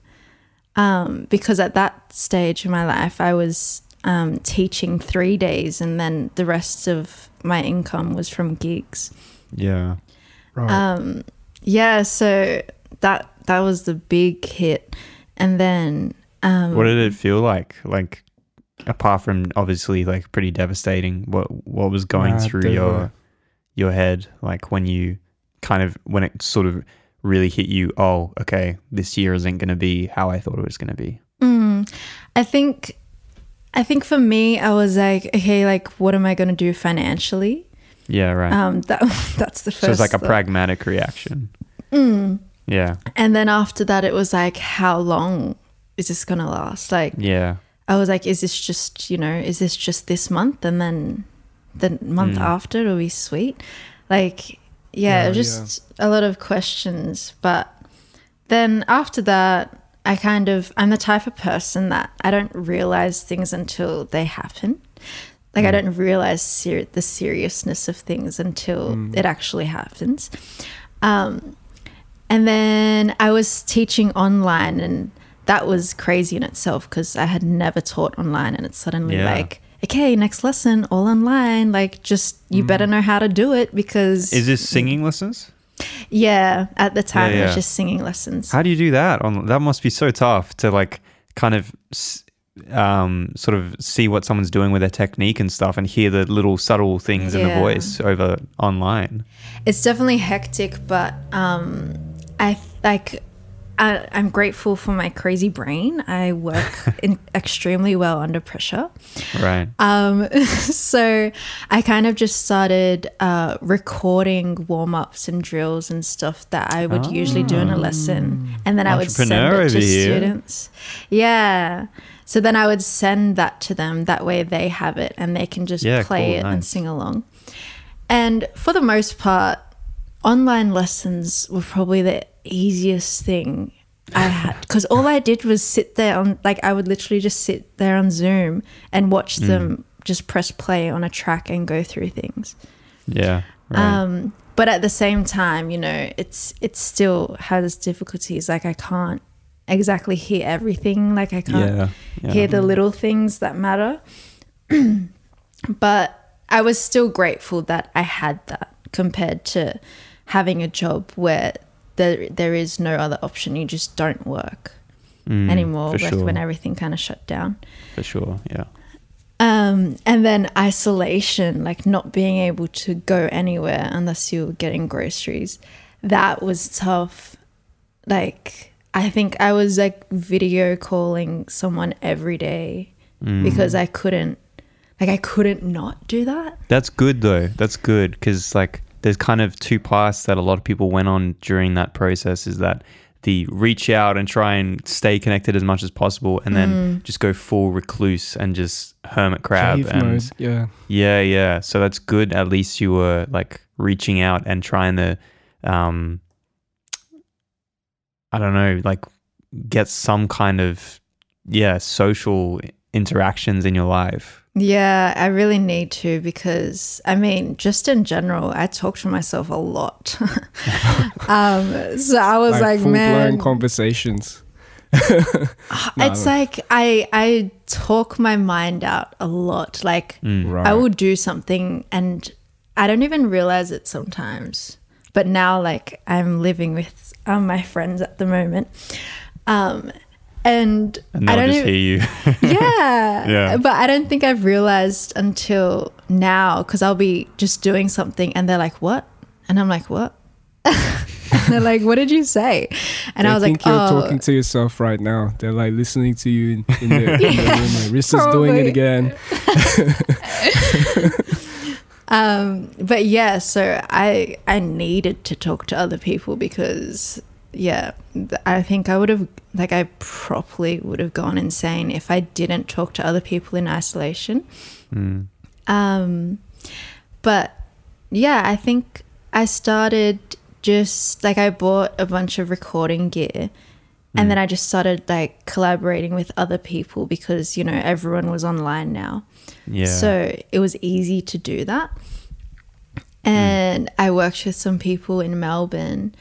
Speaker 3: um, because at that stage in my life, I was um, teaching three days, and then the rest of my income was from gigs.
Speaker 2: yeah.
Speaker 1: Right.
Speaker 3: Um, yeah, so that that was the big hit, and then um,
Speaker 2: What did it feel like? Like, apart from obviously like pretty devastating, what what was going
Speaker 1: Nah,
Speaker 2: through
Speaker 1: definitely.
Speaker 2: your your head? Like when you kind of when it sort of really hit you. Oh, okay, this year isn't going to be how I thought it was going to be.
Speaker 3: Mm, I think, I think for me, I was like, okay, like what am I going to do financially?
Speaker 2: Yeah, right.
Speaker 3: Um, that that's the first.
Speaker 2: so it's like a
Speaker 3: thought.
Speaker 2: pragmatic reaction.
Speaker 3: Mm.
Speaker 2: Yeah,
Speaker 3: And then after that, it was like, how long is this gonna last? Like,
Speaker 2: yeah,
Speaker 3: I was like, is this just, you know, is this just this month and then the month
Speaker 2: Mm.
Speaker 3: after it'll be sweet? Like, yeah,
Speaker 1: Yeah,
Speaker 3: just a lot of questions. But then after that, I kind of, I'm the type of person that I don't realize things until they happen. Like, I don't realize ser- the seriousness of things until it actually happens. Um, and then I was teaching online, and that was crazy in itself because I had never taught online, and it's suddenly
Speaker 2: Yeah.
Speaker 3: like, okay, next lesson, all online. Like, just you better know how to do it because
Speaker 2: Is this singing lessons?
Speaker 3: yeah, at the time it
Speaker 2: yeah.
Speaker 3: was just singing lessons.
Speaker 2: How do you do that? On that must be so tough to like kind of um, sort of see what someone's doing with their technique and stuff, and hear the little subtle things in the voice over online.
Speaker 3: it's definitely hectic, but um, I like I, I'm grateful for my crazy brain. I work in extremely well under pressure.
Speaker 2: Right.
Speaker 3: Um, so I kind of just started uh, recording warm ups and drills and stuff that I would usually do in a lesson, and then I would send it to
Speaker 2: here.
Speaker 3: students. Yeah. So then I would send that to them. That way they have it and they can just
Speaker 2: Yeah,
Speaker 3: play
Speaker 2: cool,
Speaker 3: it and sing along. And for the most part, online lessons were probably the easiest thing I had because all I did was sit there on like I would literally just sit there on Zoom and watch
Speaker 2: Mm.
Speaker 3: them just press play on a track and go through things.
Speaker 2: Yeah. Right.
Speaker 3: Um, but at the same time, you know, it's it still has difficulties. Like I can't exactly hear everything. Like I can't
Speaker 2: yeah. yeah.
Speaker 3: hear the little things that matter. but I was still grateful that I had that compared to having a job where there there is no other option. You just don't work
Speaker 2: Mm,
Speaker 3: anymore. Like
Speaker 2: sure.
Speaker 3: when everything kind of shut down.
Speaker 2: for sure. Yeah.
Speaker 3: Um, and then isolation, like not being able to go anywhere unless you're getting groceries. That was tough. Like, I think I was like video calling someone every day
Speaker 2: Mm.
Speaker 3: because I couldn't, like, I couldn't not do that.
Speaker 2: That's good though. That's good because like there's kind of two paths that a lot of people went on during that process. Is that the reach out and try and stay connected as much as possible, and then just go full recluse and just hermit crab.
Speaker 1: Cave
Speaker 2: and
Speaker 1: mode. Yeah.
Speaker 2: yeah, yeah. So that's good. At least you were like reaching out and trying to, um, I don't know, like get some kind of yeah social interactions in your life.
Speaker 3: Yeah, I really need to because I mean, just in general, I talk to myself a lot. um, so I was like,
Speaker 1: full
Speaker 3: man,
Speaker 1: blown conversations.
Speaker 3: it's like I I talk my mind out a lot. Like
Speaker 1: Right.
Speaker 3: I will do something and I don't even realize it sometimes. But now like I'm living with um, my friends at the moment. Um and,
Speaker 2: And
Speaker 3: I
Speaker 2: they'll
Speaker 3: don't
Speaker 2: just
Speaker 3: even,
Speaker 2: hear you.
Speaker 3: yeah.
Speaker 2: Yeah.
Speaker 3: But I don't think I've realized until now because I'll be just doing something and they're like, "What?" And I'm like, "What?" and they're like, "What did you say?" And
Speaker 1: they
Speaker 3: I was
Speaker 1: think
Speaker 3: like,
Speaker 1: you're
Speaker 3: "Oh,
Speaker 1: talking to yourself right now. They're like listening to you in, in, the, in the room. Like, Rissa's doing it again.
Speaker 3: Um, but yeah, so I I needed to talk to other people because yeah, I think I would have like I properly would have gone insane if I didn't talk to other people in isolation.
Speaker 2: Mm.
Speaker 3: Um, but yeah, I think I started just like I bought a bunch of recording gear. And then I just started like collaborating with other people because, you know, everyone was online now.
Speaker 2: Yeah.
Speaker 3: So it was easy to do that. And I worked with some people in Melbourne.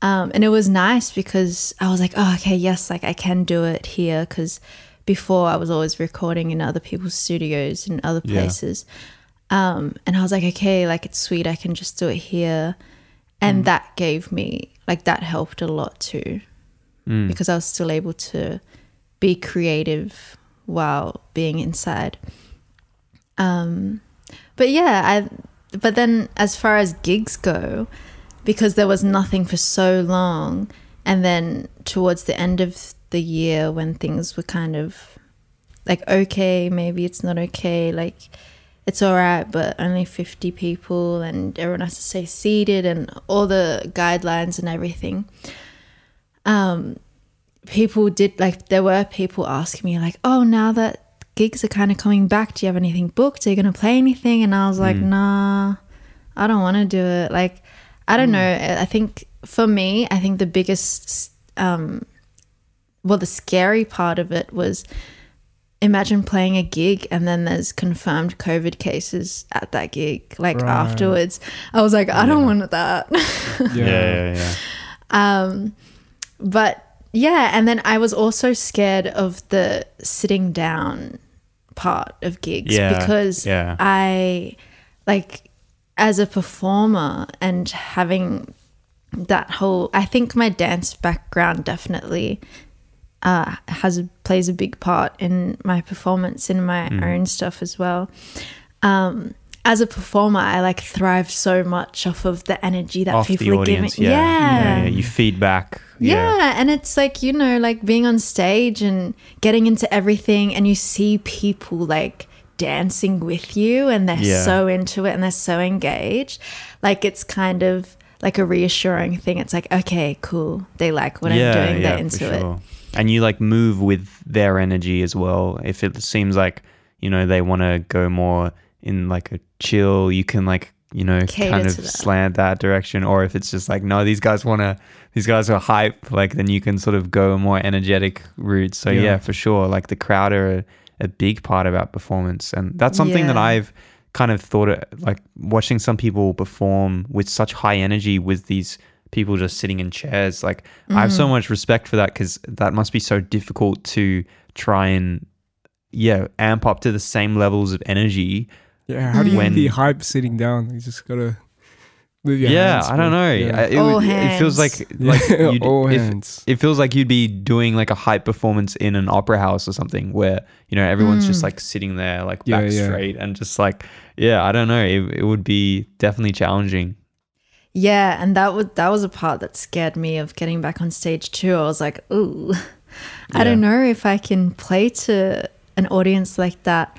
Speaker 3: Um, and it was nice because I was like, oh, okay, yes, like I can do it here. Because before I was always recording in other people's studios in other
Speaker 2: Yeah.
Speaker 3: places. Um, and I was like, okay, like it's sweet. I can just do it here. And that gave me, like, that helped a lot too
Speaker 2: Mm.
Speaker 3: because I was still able to be creative while being inside. Um, but yeah, I. But then, as far as gigs go, because there was nothing for so long, and then towards the end of the year when things were kind of like okay, maybe it's not okay, like it's all right, but only 50 people and everyone has to stay seated and all the guidelines and everything. Um, people did like there were people asking me like, "Oh, now that gigs are kind of coming back, do you have anything booked? Are you gonna play anything?" And I was like, "Nah, I don't want to do it." Like, I don't know. I think for me, I think the biggest, um, well, the scary part of it was imagine playing a gig and then there's confirmed COVID cases at that gig. Like
Speaker 1: Right.
Speaker 3: afterwards, I was like, I don't want that.
Speaker 2: yeah, yeah, yeah.
Speaker 3: Um, but yeah, and then I was also scared of the sitting down part of gigs
Speaker 2: Yeah,
Speaker 3: because
Speaker 2: yeah.
Speaker 3: I like as a performer and having that whole I think my dance background definitely uh, has plays a big part in my performance in my own stuff as well. Um, as a performer, I like thrive so much off of the energy that
Speaker 2: Off
Speaker 3: people
Speaker 2: the
Speaker 3: are
Speaker 2: audience,
Speaker 3: giving.
Speaker 2: yeah.
Speaker 3: Yeah.
Speaker 2: yeah. You feedback.
Speaker 3: Yeah. and it's like, you know, like being on stage and getting into everything, and you see people like dancing with you, and they're
Speaker 2: Yeah.
Speaker 3: so into it and they're so engaged. Like, it's kind of like a reassuring thing. It's like, okay, cool. They like what I'm doing, they're
Speaker 2: for
Speaker 3: into it.
Speaker 2: And you like move with their energy as well. If it seems like, you know, they want to go more in like a chill, you can like, you know,
Speaker 3: Cater
Speaker 2: kind of
Speaker 3: that.
Speaker 2: slant that direction. Or if it's just like, no, these guys want to, these guys are hype, like then you can sort of go a more energetic route. So yeah,
Speaker 1: Yeah.
Speaker 2: for sure. Like the crowd are a, a big part about performance. And that's something that I've kind of thought it like watching some people perform with such high energy with these people just sitting in chairs like i have so mm-hmm. much respect for that because that must be so difficult to try and yeah amp up to the same levels of energy
Speaker 1: Yeah, how do you
Speaker 2: When-
Speaker 1: be hype sitting down? You just gotta move your
Speaker 2: yeah
Speaker 1: hands,
Speaker 2: i don't know
Speaker 1: Yeah.
Speaker 2: I- it,
Speaker 3: All
Speaker 2: would- it feels like like
Speaker 1: Yeah,
Speaker 2: you'd-
Speaker 1: all
Speaker 2: if-
Speaker 1: hands.
Speaker 2: it feels like you'd be doing like a hype performance in an opera house or something where you know everyone's just like sitting there like
Speaker 1: Yeah,
Speaker 2: back
Speaker 1: yeah.
Speaker 2: straight and just like yeah i don't know it, it would be definitely challenging
Speaker 3: Yeah, and that was that was a part that scared me of getting back on stage too. I was like, ooh, I don't know if I can play to an audience like that.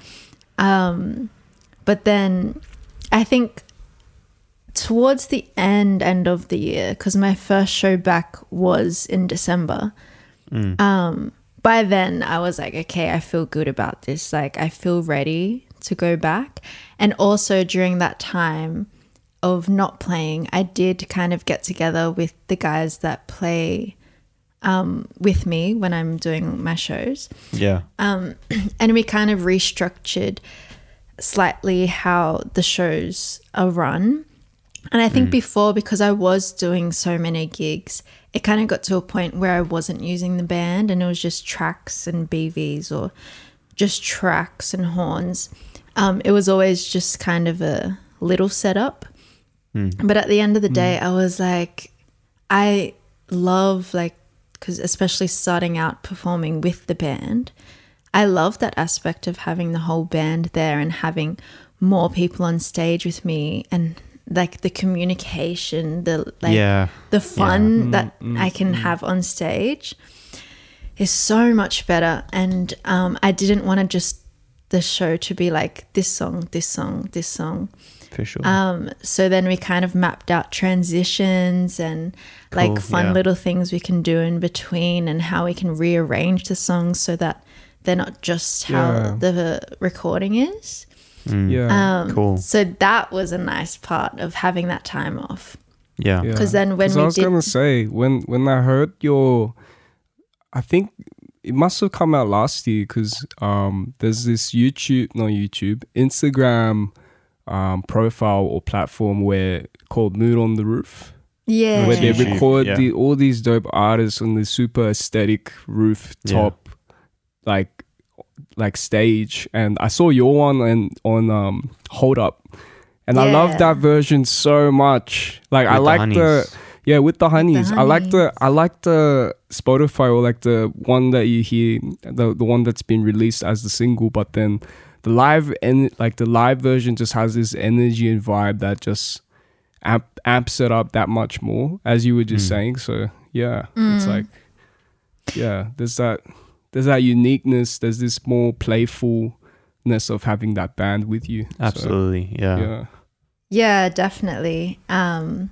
Speaker 3: Um, but then I think towards the end end of the year, because my first show back was in December. Um, by then I was like, okay, I feel good about this. Like I feel ready to go back. And also during that time of not playing, I did kind of get together with the guys that play um, with me when I'm doing my shows
Speaker 2: yeah Um,
Speaker 3: and we kind of restructured slightly how the shows are run. And I think mm. before, because I was doing so many gigs, it kind of got to a point where I wasn't using the band and it was just tracks and BVs or just tracks and horns. Um, it was always just kind of a little setup. Mm. But at the end of the day, mm. I was like, I love like because especially starting out performing with the band, I love that aspect of having the whole band there and having more people on stage with me and like the communication, the like
Speaker 2: Yeah.
Speaker 3: the fun that I can have on stage is so much better. And um, I didn't want to just the show to be like this song, this song, this song.
Speaker 2: for sure
Speaker 3: Um, so then we kind of mapped out transitions and like fun
Speaker 2: yeah.
Speaker 3: little things we can do in between and how we can rearrange the songs so that they're not just how
Speaker 1: Yeah.
Speaker 3: the recording is.
Speaker 1: Yeah.
Speaker 3: Um,
Speaker 2: Cool.
Speaker 3: So that was a nice part of having that time off.
Speaker 2: yeah
Speaker 1: Yeah.
Speaker 3: Because then when
Speaker 1: 'Cause
Speaker 3: we
Speaker 1: I was
Speaker 3: did,
Speaker 1: gonna say when when I heard your, I think it must have come out last year because um there's this YouTube not YouTube Instagram um profile or platform where called Mood on the Roof
Speaker 3: yeah,
Speaker 1: where they
Speaker 2: YouTube,
Speaker 1: record
Speaker 2: yeah.
Speaker 1: the, all these dope artists on the super aesthetic rooftop like like stage and I saw your one and on um Hold Up and I love that version so much like I
Speaker 2: With the
Speaker 1: like the,
Speaker 2: honeys.
Speaker 1: yeah with the honeys I like the. I like the Spotify or like the one that you hear the the one that's been released as the single but then the live and like the live version just has this energy and vibe that just amp, amps it up that much more as you were just
Speaker 2: Mm.
Speaker 1: saying so yeah it's like yeah there's that there's that uniqueness there's this more playfulness of having that band with you So,
Speaker 2: absolutely yeah
Speaker 1: yeah
Speaker 3: Yeah, definitely. Um,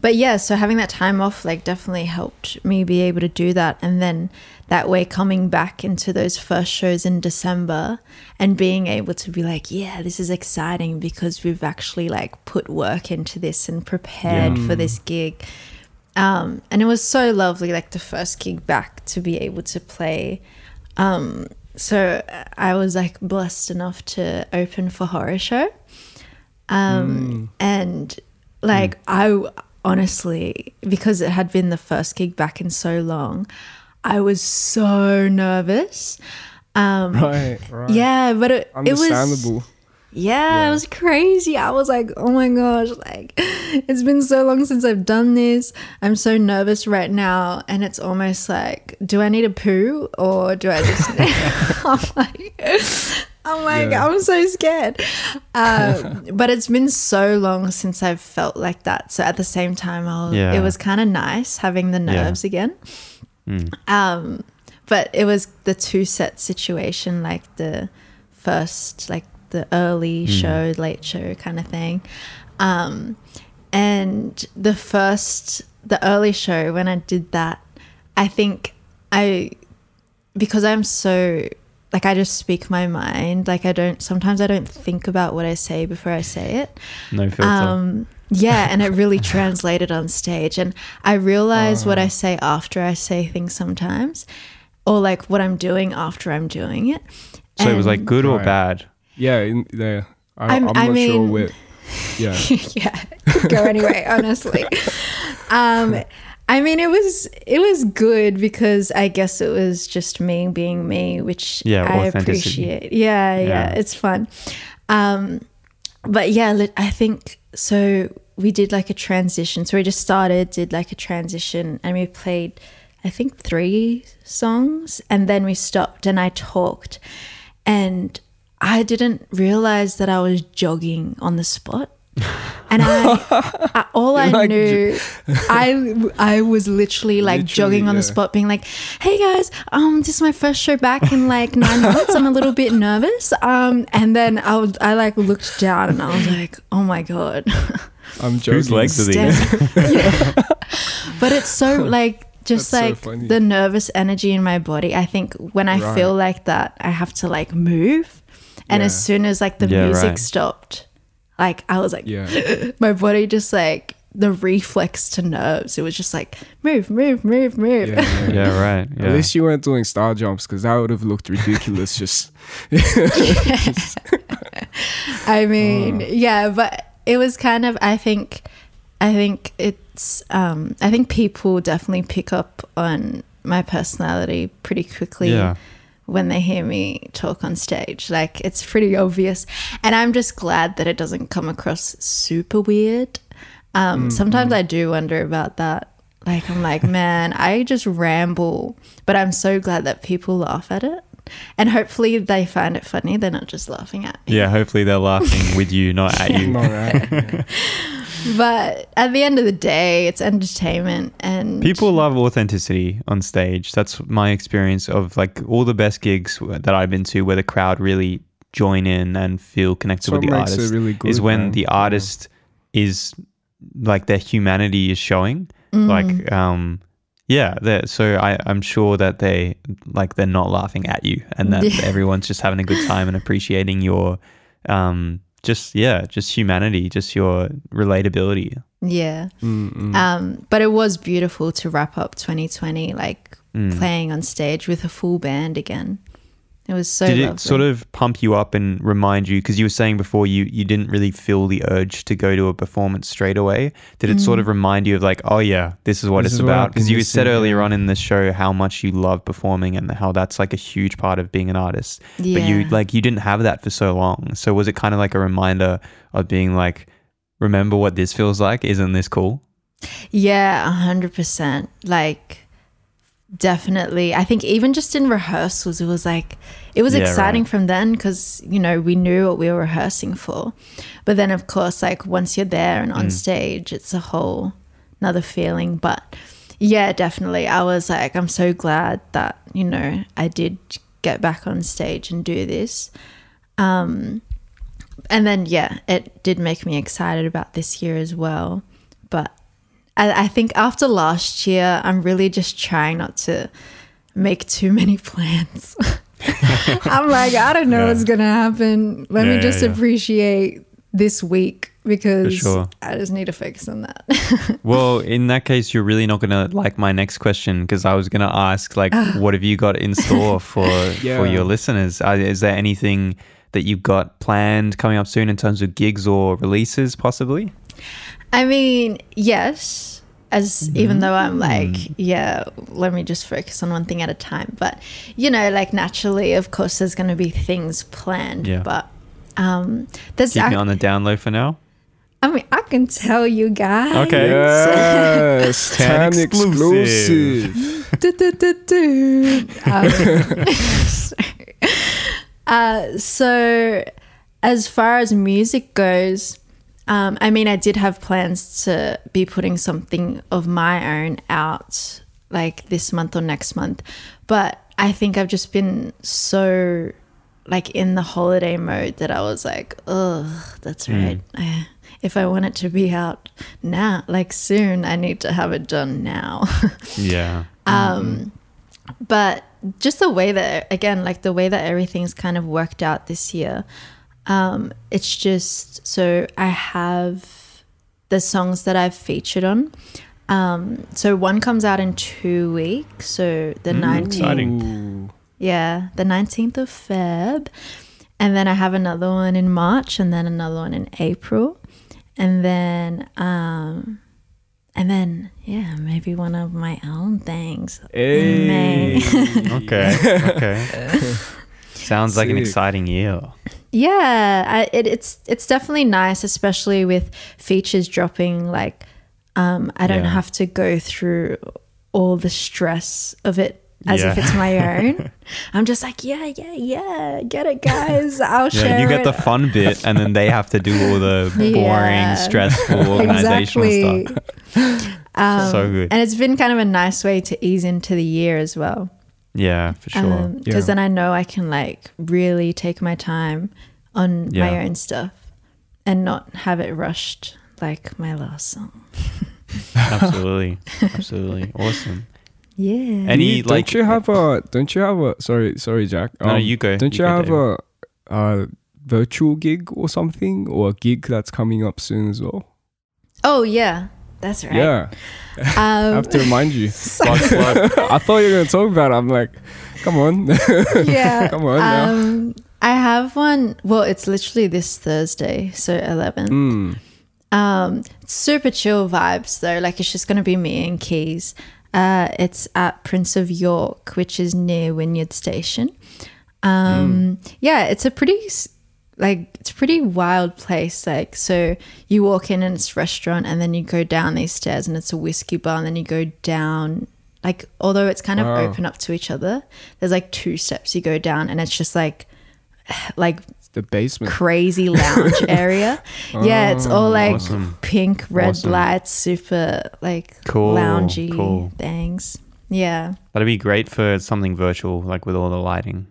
Speaker 3: but yeah, so having that time off like definitely helped me be able to do that, and then that way coming back into those first shows in December and being able to be like, yeah, this is exciting because we've actually like put work into this and prepared for this gig. Um, and it was so lovely, like the first gig back to be able to play. Um, so I was like blessed enough to open for Horrorshow. Um and like i honestly because it had been the first gig back in so long i was so nervous. Um
Speaker 1: right right.
Speaker 3: yeah but it, it was yeah,
Speaker 1: Yeah.
Speaker 3: it was crazy. I was like, oh my gosh, like it's been so long since I've done this. I'm so nervous right now. And it's almost like, do I need a poo or do I just I'm like Oh my
Speaker 1: Yeah.
Speaker 3: god, I'm so scared. Um, but it's been so long since I've felt like that. So at the same time, I'll,
Speaker 2: Yeah.
Speaker 3: it was kind of nice having the nerves again.
Speaker 2: Mm.
Speaker 3: Um, but it was the two set situation, like the first, like the early
Speaker 2: Mm.
Speaker 3: show, late show kind of thing. Um, and the first, the early show, when I did that, I think I, because I'm so, like, I just speak my mind. Like, I don't, sometimes I don't think about what I say before I say it.
Speaker 2: No filter.
Speaker 3: Um, yeah, and it really translated on stage. And I realize what
Speaker 2: Uh-huh.
Speaker 3: I say after I say things sometimes, or like what I'm doing after I'm doing it.
Speaker 2: so it was like good or
Speaker 1: Right.
Speaker 2: bad?
Speaker 1: Yeah, in, yeah. I,
Speaker 3: I'm-
Speaker 1: I'm,
Speaker 3: I
Speaker 1: not sure
Speaker 3: mean-
Speaker 1: where. Yeah.
Speaker 3: yeah, could go anyway, honestly. Um, I mean, it was it was good because I guess it was just me being me, which
Speaker 2: Yeah,
Speaker 3: I appreciate. Yeah, yeah,
Speaker 2: Yeah.
Speaker 3: it's fun. Um, but yeah, I think so. We did like a transition. So we just started, did like a transition, and we played, I think, three songs, and then we stopped, and I talked, and I didn't realize that I was jogging on the spot. And I, I all I
Speaker 1: Like
Speaker 3: knew, I I was literally like
Speaker 1: Literally,
Speaker 3: jogging on the spot, being like, "Hey guys, um, this is my first show back in like nine months. I'm a little bit nervous." Um, and then I would, I like looked down and I was like, "Oh my god."
Speaker 1: I'm joking.
Speaker 2: Whose legs are these?
Speaker 3: Yeah. But it's so like just
Speaker 1: That's
Speaker 3: like
Speaker 1: funny.
Speaker 3: the nervous energy in my body. I think when I
Speaker 1: Right.
Speaker 3: feel like that, I have to like move. And as soon as like the
Speaker 2: Yeah,
Speaker 3: music
Speaker 2: right.
Speaker 3: stopped, like I was like,
Speaker 1: Yeah.
Speaker 3: my body just like the reflex to nerves. It was just like move, move, move, move.
Speaker 1: Yeah, yeah,
Speaker 2: Yeah, right. Yeah.
Speaker 1: At least you weren't doing star jumps because that would have looked ridiculous. Just
Speaker 3: I mean, yeah, but it was kind of I think I think it's um I think people definitely pick up on my personality pretty quickly
Speaker 2: Yeah.
Speaker 3: When they hear me talk on stage. Like it's pretty obvious. And I'm just glad that it doesn't come across super weird. Um sometimes I do wonder about that. Like I'm like, man, I just ramble, but I'm so glad that people laugh at it. And hopefully they find it funny. They're not just laughing at me.
Speaker 2: Yeah, hopefully they're laughing with you, not at you.
Speaker 1: no, right? Yeah.
Speaker 3: But at the end of the day, it's entertainment and
Speaker 2: People love authenticity on stage. That's my experience of like all the best gigs that I've been to where the crowd really join in and feel connected
Speaker 1: That's
Speaker 2: with the
Speaker 1: makes it
Speaker 2: artist
Speaker 1: really good,
Speaker 2: is when
Speaker 1: man.
Speaker 2: the
Speaker 1: Yeah.
Speaker 2: artist is like their humanity is showing.
Speaker 3: Mm.
Speaker 2: Like um yeah, so I, I'm sure that they like they're not laughing at you and that
Speaker 3: Yeah.
Speaker 2: everyone's just having a good time and appreciating your um just yeah, just humanity, just your relatability.
Speaker 3: yeah.
Speaker 1: Mm-mm.
Speaker 3: Um, but it was beautiful to wrap up 2020, like
Speaker 2: Mm.
Speaker 3: playing on stage with a full band again. It was so
Speaker 2: Did
Speaker 3: lovely.
Speaker 2: it sort of pump you up and remind you? Because you were saying before you you didn't really feel the urge to go to a performance straight away. Did it
Speaker 3: Mm.
Speaker 2: sort of remind you of like, oh yeah, this is what
Speaker 1: This
Speaker 2: it's
Speaker 1: is
Speaker 2: about? Because you said earlier on in the show how much you love performing and how that's like a huge part of being an artist. Yeah. But you like you didn't have that for so long. So was it kind of like a reminder of being like, remember what this feels like? Isn't this cool?
Speaker 3: Yeah, a hundred percent. Like definitely. I think even just in rehearsals, it was like it was
Speaker 2: Yeah,
Speaker 3: exciting
Speaker 2: right.
Speaker 3: from then because you know we knew what we were rehearsing for. But then, of course, like once you're there and
Speaker 2: Mm.
Speaker 3: on stage, it's a whole another feeling. But yeah, definitely, I was like, I'm so glad that you know I did get back on stage and do this. Um, and then yeah, it did make me excited about this year as well. But I, I think after last year, I'm really just trying not to make too many plans. I'm like, I don't know
Speaker 2: Yeah.
Speaker 3: what's gonna happen. Let
Speaker 2: Yeah,
Speaker 3: me just
Speaker 2: yeah.
Speaker 3: appreciate this week because
Speaker 2: sure.
Speaker 3: I just need to focus on that.
Speaker 2: Well, in that case, you're really not gonna like my next question because I was gonna ask like, what have you got in store for
Speaker 1: Yeah.
Speaker 2: for your listeners? Uh, is there anything that you've got planned coming up soon in terms of gigs or releases, possibly?
Speaker 3: I mean, yes, as even though I'm like,
Speaker 2: Mm.
Speaker 3: yeah, let me just focus on one thing at a time. But you know, like naturally, of course, there's going to be things planned.
Speaker 2: Yeah.
Speaker 3: But um, there's,
Speaker 2: Keeping it
Speaker 3: ac-
Speaker 2: on the down low for now.
Speaker 3: I mean, I can tell you guys.
Speaker 2: Okay.
Speaker 1: Yes,
Speaker 2: TAN
Speaker 1: TAN
Speaker 2: exclusive.
Speaker 1: exclusive.
Speaker 3: Du- du- du- du. Um, sorry. Uh, so, as far as music goes, um, I mean, I did have plans to be putting something of my own out like this month or next month, but I think I've just been so like in the holiday mode that I was like, oh, that's right. I, if I want it to be out now, like soon, I need to have it done now.
Speaker 2: yeah.
Speaker 3: Um, but just the way that again, like the way that everything's kind of worked out this year, um, it's just so I have the songs that I've featured on. Um, so one comes out in two weeks, so the nineteenth.
Speaker 2: exciting.
Speaker 3: Yeah, the nineteenth of Feb, and then I have another one in March, and then another one in April, and then um, and then yeah, maybe one of my own things in May.
Speaker 2: Okay. Okay. Sounds like an exciting year.
Speaker 3: Yeah, I, it, it's it's definitely nice, especially with features dropping. Like, um, I don't
Speaker 2: Yeah.
Speaker 3: have to go through all the stress of it as if it's my own. I'm just like, yeah, yeah, yeah, get it, guys. I'll
Speaker 2: Yeah,
Speaker 3: share
Speaker 2: you get
Speaker 3: it.
Speaker 2: the fun bit, and then they have to do all the boring,
Speaker 3: Yeah.
Speaker 2: stressful organizational
Speaker 3: exactly.
Speaker 2: stuff.
Speaker 3: Um,
Speaker 2: So good.
Speaker 3: and it's been kind of a nice way to ease into the year as well.
Speaker 2: Yeah, for sure.
Speaker 3: because
Speaker 1: Yeah.
Speaker 3: then I know I can like really take my time on my own stuff and not have it rushed like my last song.
Speaker 2: absolutely, absolutely, awesome.
Speaker 3: Yeah.
Speaker 2: Any
Speaker 1: don't
Speaker 2: like
Speaker 1: you have a? Don't you have a? Sorry, sorry, Jak.
Speaker 2: No, no,
Speaker 1: Um,
Speaker 2: you go.
Speaker 1: Don't
Speaker 2: You
Speaker 1: you,
Speaker 2: go,
Speaker 1: have
Speaker 2: David.
Speaker 1: a, a virtual gig or something, or a gig that's coming up soon as well?
Speaker 3: oh yeah, that's right.
Speaker 1: Yeah, I
Speaker 3: Um,
Speaker 1: have to remind you. I thought you were gonna talk about. it. I'm like, come on.
Speaker 3: yeah.
Speaker 1: Come on now.
Speaker 3: Um, I have one. Well, it's literally this Thursday, so 11.
Speaker 1: Mm.
Speaker 3: Um, super chill vibes though. Like it's just gonna be me and Keys. Uh, it's at Prince of York, which is near Wynyard Station. Um, yeah, it's a pretty like it's a pretty wild place. Like so, you walk in and it's a restaurant, and then you go down these stairs, and it's a whiskey bar, and then you go down. Like although it's kind of open up to each other, there's like two steps you go down, and it's just like like
Speaker 1: The basement.
Speaker 3: crazy lounge area. yeah, it's all oh, like
Speaker 2: Awesome.
Speaker 3: pink, red
Speaker 2: Awesome.
Speaker 3: lights, super like
Speaker 2: Cool,
Speaker 3: loungy
Speaker 2: cool.
Speaker 3: things. Yeah.
Speaker 2: That'd be great for something virtual, like with all the lighting.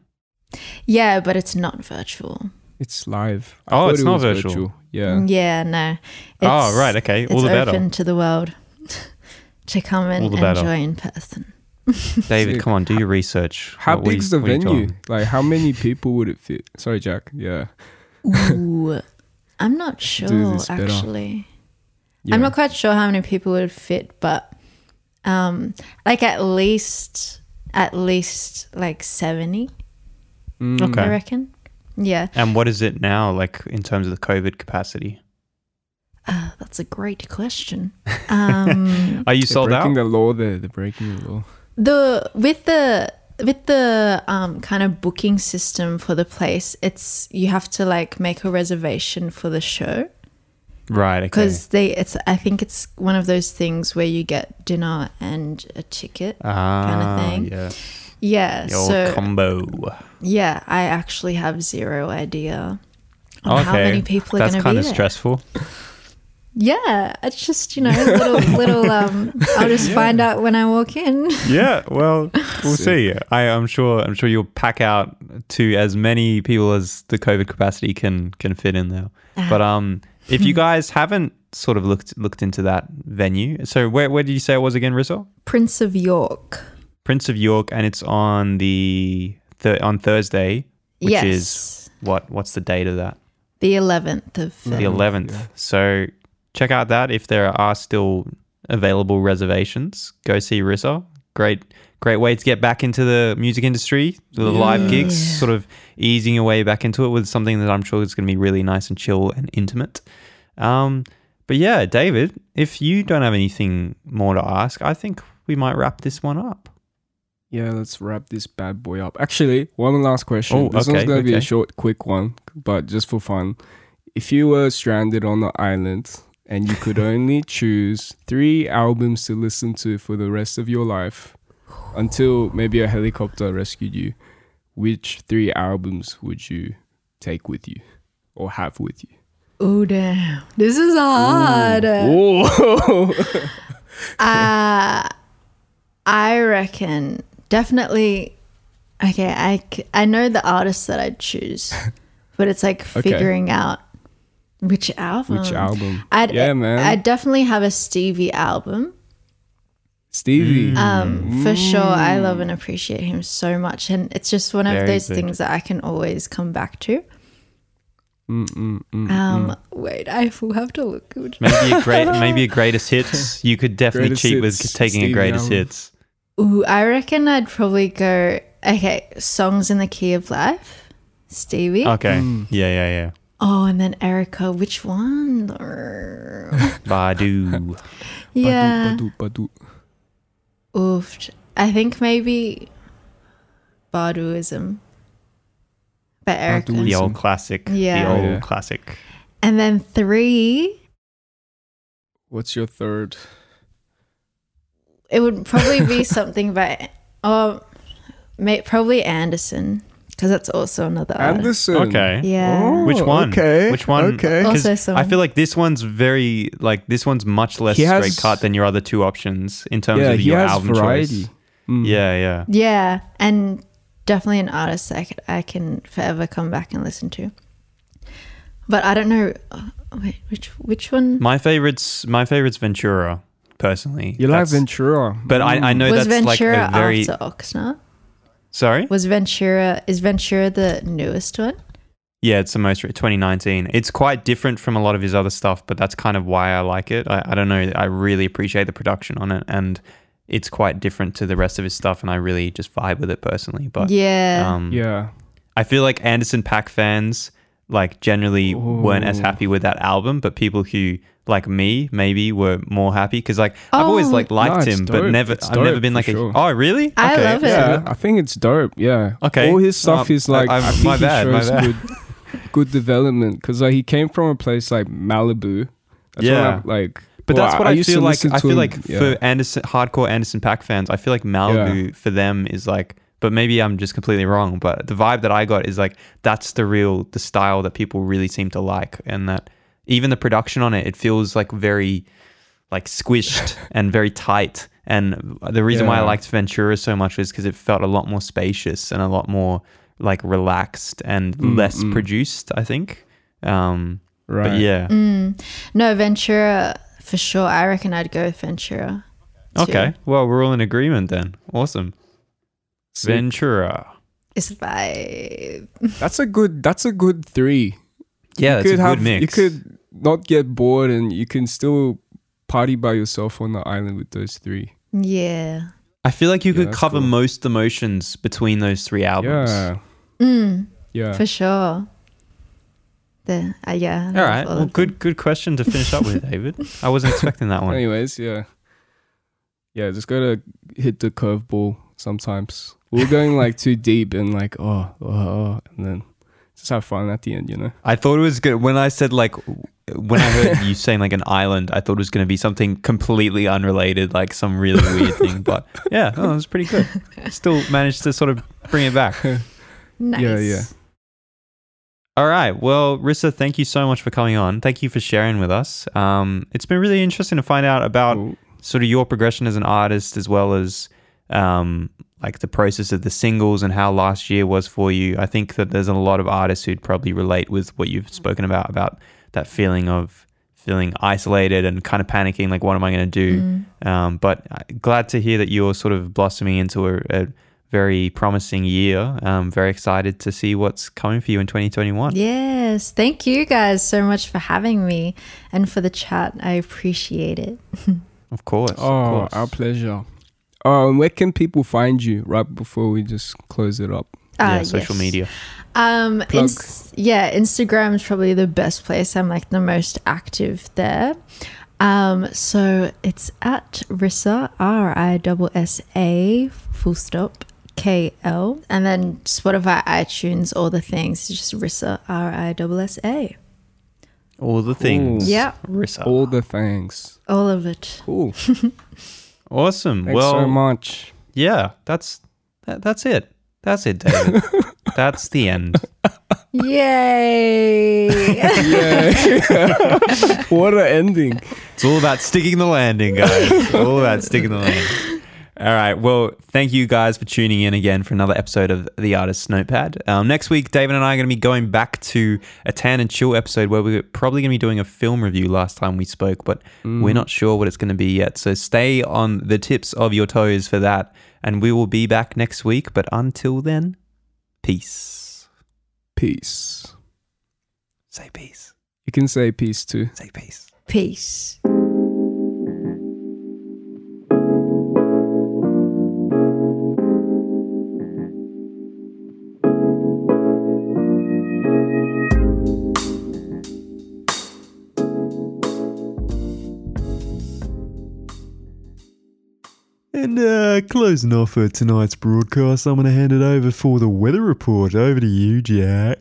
Speaker 3: Yeah, but it's not virtual.
Speaker 1: It's live.
Speaker 2: Oh, it's
Speaker 1: it
Speaker 2: not
Speaker 1: was
Speaker 2: virtual.
Speaker 1: Yeah.
Speaker 3: Yeah, no.
Speaker 2: oh, right. Okay. All the better.
Speaker 3: It's open to the world to come and
Speaker 2: All the better.
Speaker 3: enjoy in person.
Speaker 2: David, come on, do your research.
Speaker 1: How
Speaker 2: What- what
Speaker 1: big's
Speaker 2: you-
Speaker 1: the
Speaker 2: what are you
Speaker 1: venue? Like, how many people would it fit? Sorry, Jak. Yeah.
Speaker 3: Ooh. I'm not sure actually.
Speaker 1: yeah.
Speaker 3: I'm not quite sure how many people would fit, but um like at least at least like 70,
Speaker 1: Mm.
Speaker 2: Okay.
Speaker 3: I reckon. Yeah.
Speaker 2: And what is it now, like in terms of the COVID capacity?
Speaker 3: Uh, that's a great question. Um,
Speaker 2: Are you sold
Speaker 1: breaking
Speaker 2: out?
Speaker 1: the law there. They're breaking the law.
Speaker 3: the with the with the um, kind of booking system for the place, it's you have to like make a reservation for the show
Speaker 2: right. Okay.
Speaker 3: because they it's I think it's one of those things where you get dinner and a ticket.
Speaker 2: ah, kind of
Speaker 3: thing.
Speaker 2: Yeah.
Speaker 3: Yeah,
Speaker 2: Your
Speaker 3: so
Speaker 2: combo.
Speaker 3: yeah, I actually have zero idea on
Speaker 2: Okay.
Speaker 3: how many people are going to be
Speaker 2: That's
Speaker 3: kind of
Speaker 2: stressful.
Speaker 3: Yeah, it's just you know little little. Um, I'll just find out when I walk in.
Speaker 2: yeah. Well, we'll see. I, I'm sure. I'm sure you'll pack out to as many people as the COVID capacity can can fit in there. But um, if you guys haven't sort of looked looked into that venue, so where where did you say it was again, Rissa?
Speaker 3: Prince of York.
Speaker 2: Prince of York, and it's on the th- on Thursday, which
Speaker 3: yes,
Speaker 2: is what what's the date of that?
Speaker 3: the eleventh of
Speaker 2: The
Speaker 3: Feb.
Speaker 2: eleventh. So check out that if there are still available reservations. Go see Rissa. Great, great way to get back into the music industry. The live gigs, sort of easing your way back into it with something that I'm sure is going to be really nice and chill and intimate. Um, but yeah, David, if you don't have anything more to ask, I think we might wrap this one up.
Speaker 1: Yeah, let's wrap this bad boy up. Actually, one last question.
Speaker 2: Oh,
Speaker 1: this
Speaker 2: okay,
Speaker 1: one's gonna be a short, quick one, but just for fun. If you were stranded on an island and you could only choose three albums to listen to for the rest of your life, until maybe a helicopter rescued you, which three albums would you take with you or have with you?
Speaker 3: Oh damn, this is hard.
Speaker 1: Oh,
Speaker 3: Uh, I reckon definitely. Okay, I, I know the artists that I'd choose, but it's like
Speaker 1: Okay.
Speaker 3: figuring out which album.
Speaker 1: which album?
Speaker 3: I'd,
Speaker 1: yeah, man.
Speaker 3: I'd definitely have a Stevie album.
Speaker 1: Stevie.
Speaker 3: Um, for sure, I love and appreciate him so much, and it's just one of
Speaker 2: Very
Speaker 3: those
Speaker 2: good.
Speaker 3: things that I can always come back to.
Speaker 1: Mm, mm, mm,
Speaker 3: Um, wait, I will have to look. Which
Speaker 2: Maybe a great, maybe a greatest hits. You could definitely
Speaker 1: Greatest
Speaker 2: cheat with
Speaker 1: hits,
Speaker 2: taking a greatest
Speaker 1: album.
Speaker 2: hits.
Speaker 3: Ooh, I reckon I'd probably go. Okay, songs in the key of life, Stevie.
Speaker 2: Okay.
Speaker 1: Mm.
Speaker 2: Yeah, yeah, yeah.
Speaker 3: Oh, and then Erykah. Which one?
Speaker 2: Badu.
Speaker 3: yeah.
Speaker 1: Badu, Badu, Badu.
Speaker 3: Oof. I think maybe Baduizm by Erykah.
Speaker 1: Badu.
Speaker 2: the old classic.
Speaker 3: Yeah.
Speaker 2: The old
Speaker 1: Yeah.
Speaker 2: classic.
Speaker 3: And then three,
Speaker 1: What's your third?
Speaker 3: It would probably be something by, oh, may, probably Anderson, because that's also another artist.
Speaker 1: Anderson.
Speaker 2: Okay.
Speaker 3: Yeah.
Speaker 1: Oh,
Speaker 2: Which one?
Speaker 1: Okay.
Speaker 2: Which one?
Speaker 1: Okay.
Speaker 3: Also some-
Speaker 2: I feel like this one's very like this one's much less
Speaker 1: has-
Speaker 2: straight cut than your other two options in terms
Speaker 1: yeah,
Speaker 2: of
Speaker 1: he
Speaker 2: your
Speaker 1: has
Speaker 2: album
Speaker 1: variety.
Speaker 2: choice.
Speaker 1: Mm.
Speaker 2: Yeah, yeah.
Speaker 3: Yeah, and definitely an artist I, could, I can forever come back and listen to. But I don't know. uh, Wait, which which one
Speaker 2: My favorites, my favorites Ventura, personally.
Speaker 1: You like
Speaker 2: That's-
Speaker 1: Ventura.
Speaker 2: But I, I know
Speaker 3: was
Speaker 2: that's like
Speaker 3: Ventura
Speaker 2: a very
Speaker 3: after Oxnard?
Speaker 2: sorry.
Speaker 3: Was Ventura is Ventura the newest one?
Speaker 2: Yeah, it's the most 2019. It's quite different from a lot of his other stuff, but that's kind of why I like it. I, I don't know. I really appreciate the production on it, and it's quite different to the rest of his stuff, and I really just vibe with it personally. But
Speaker 3: yeah,
Speaker 2: um,
Speaker 1: Yeah.
Speaker 2: I feel like Anderson .Paak fans like generally weren't as happy with that album, but people who like me maybe were more happy because like I've always
Speaker 3: Oh.
Speaker 2: like liked
Speaker 1: No, it's
Speaker 2: him, but never
Speaker 1: It's
Speaker 2: I've never been like
Speaker 1: sure.
Speaker 2: a oh really
Speaker 3: I love it.
Speaker 1: Yeah, I think it's dope. Yeah.
Speaker 2: Okay.
Speaker 1: All his stuff
Speaker 2: Uh,
Speaker 1: is like
Speaker 2: I-
Speaker 1: I,
Speaker 2: I-
Speaker 1: think
Speaker 2: my
Speaker 1: he
Speaker 2: bad, my bad.
Speaker 1: good, good development because like he came from a place like Malibu. That's
Speaker 2: Yeah.
Speaker 1: what I, like.
Speaker 2: But
Speaker 1: well,
Speaker 2: that's what I,
Speaker 1: used to
Speaker 2: feel like. I feel
Speaker 1: him-
Speaker 2: like
Speaker 1: yeah.
Speaker 2: for Anderson hardcore Anderson .Paak fans, I feel like Malibu for them is like. But maybe I'm just completely wrong. But the vibe that I got is like that's the real the style that people really seem to like, and that even the production on it, it feels like very like squished and very tight. And the reason why I liked Ventura so much was because it felt a lot more spacious and a lot more like relaxed and
Speaker 1: Mm,
Speaker 2: less
Speaker 1: mm.
Speaker 2: produced. I think. Um,
Speaker 1: right.
Speaker 2: But yeah.
Speaker 3: Mm. no Ventura for sure. I reckon I'd go with Ventura. too.
Speaker 2: Okay. Well, we're all in agreement then. Awesome.
Speaker 1: Sick.
Speaker 2: Ventura.
Speaker 3: it's five.
Speaker 1: That's a good. That's a good three.
Speaker 2: Yeah,
Speaker 1: you
Speaker 2: it's a
Speaker 1: could
Speaker 2: good
Speaker 1: have.
Speaker 2: mix.
Speaker 1: You could not get bored, and you can still party by yourself on the island with those three.
Speaker 3: Yeah.
Speaker 2: I feel like you
Speaker 1: Yeah,
Speaker 2: could cover
Speaker 1: cool.
Speaker 2: most emotions between those three albums.
Speaker 1: Yeah.
Speaker 3: Mm,
Speaker 1: Yeah.
Speaker 3: for sure. The uh, yeah. All right.
Speaker 2: All
Speaker 3: love
Speaker 2: right.
Speaker 3: all
Speaker 2: Well,
Speaker 3: of
Speaker 2: good good question to finish up with, David. I wasn't expecting that one.
Speaker 1: Anyways, yeah. Yeah, just gotta hit the curveball sometimes. We're going like too deep and like oh, oh, oh, and then just have fun at the end, you know.
Speaker 2: I thought it was good when I said like when I heard you saying like an island, I thought it was going to be something completely unrelated, like some really weird thing. But yeah, oh, it was pretty good. Still managed to sort of bring it back.
Speaker 3: them. Nice.
Speaker 1: Yeah, yeah.
Speaker 2: All right. Well, Rissa, thank you so much for coming on. Thank you for sharing with us. Um, it's been really interesting to find out about
Speaker 1: Cool.
Speaker 2: sort of your progression as an artist, as well as um, like the process of the singles and how last year was for you. I think that there's a lot of artists who'd probably relate with what you've spoken about about that feeling of feeling isolated and kind of panicking, like what am I going to do?
Speaker 3: Mm.
Speaker 2: Um, but uh, glad to hear that you're sort of blossoming into a, a very promising year. Um, very excited to see what's coming for you in 2021.
Speaker 3: Yes. Thank you guys so much for having me and for the chat. I appreciate it.
Speaker 2: Of course. of
Speaker 1: Oh,
Speaker 2: course.
Speaker 1: our pleasure. Um, where can people find you right before we just close it up?
Speaker 2: yeah,
Speaker 3: Uh,
Speaker 2: social
Speaker 3: yes.
Speaker 2: media.
Speaker 3: Um,
Speaker 1: Plug.
Speaker 3: ins- yeah, Instagram is probably the best place. I'm like the most active there. Um, so it's at Rissa R I S S A full stop K L, and then Spotify, iTunes, all the things. It's just Rissa R I S S A.
Speaker 2: All the things.
Speaker 3: Yeah.
Speaker 2: Rissa.
Speaker 1: All the things.
Speaker 3: All of it.
Speaker 1: Cool.
Speaker 2: Awesome.
Speaker 1: Thanks
Speaker 2: well,
Speaker 1: so much.
Speaker 2: yeah, that's that, that's it. That's it, David. That's the end.
Speaker 3: Yay!
Speaker 1: Yeah. what an ending.
Speaker 2: It's all about sticking the landing, guys. all about sticking the landing. All right. Well, thank you guys for tuning in again for another episode of The Artist's Notepad. Um, next week, David and I are going to be going back to a Tan and Chill episode where we're probably going to be doing a film review last time we spoke, but mm. we're not sure what it's going to be yet. So stay on the tips of your toes for that. And we will be back next week. But until then, peace.
Speaker 1: Peace.
Speaker 2: Say peace.
Speaker 1: You can say peace too.
Speaker 2: Say peace.
Speaker 3: Peace.
Speaker 2: Closing off for tonight's broadcast, I'm going to hand it over for the weather report. Over to you, Jak.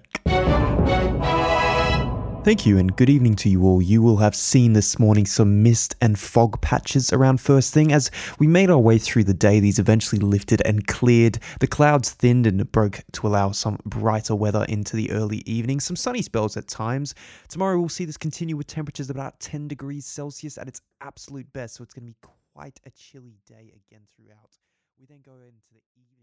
Speaker 2: Thank you, and good evening to you all. You will have seen this morning some mist and fog patches around first thing. As we made our way through the day, these eventually lifted and cleared. The clouds thinned and broke to allow some brighter weather into the early evening, some sunny spells at times. Tomorrow, we'll see this continue with temperatures about 10 degrees Celsius at its absolute best, so it's going to be quite a chilly day again throughout. We then go into the.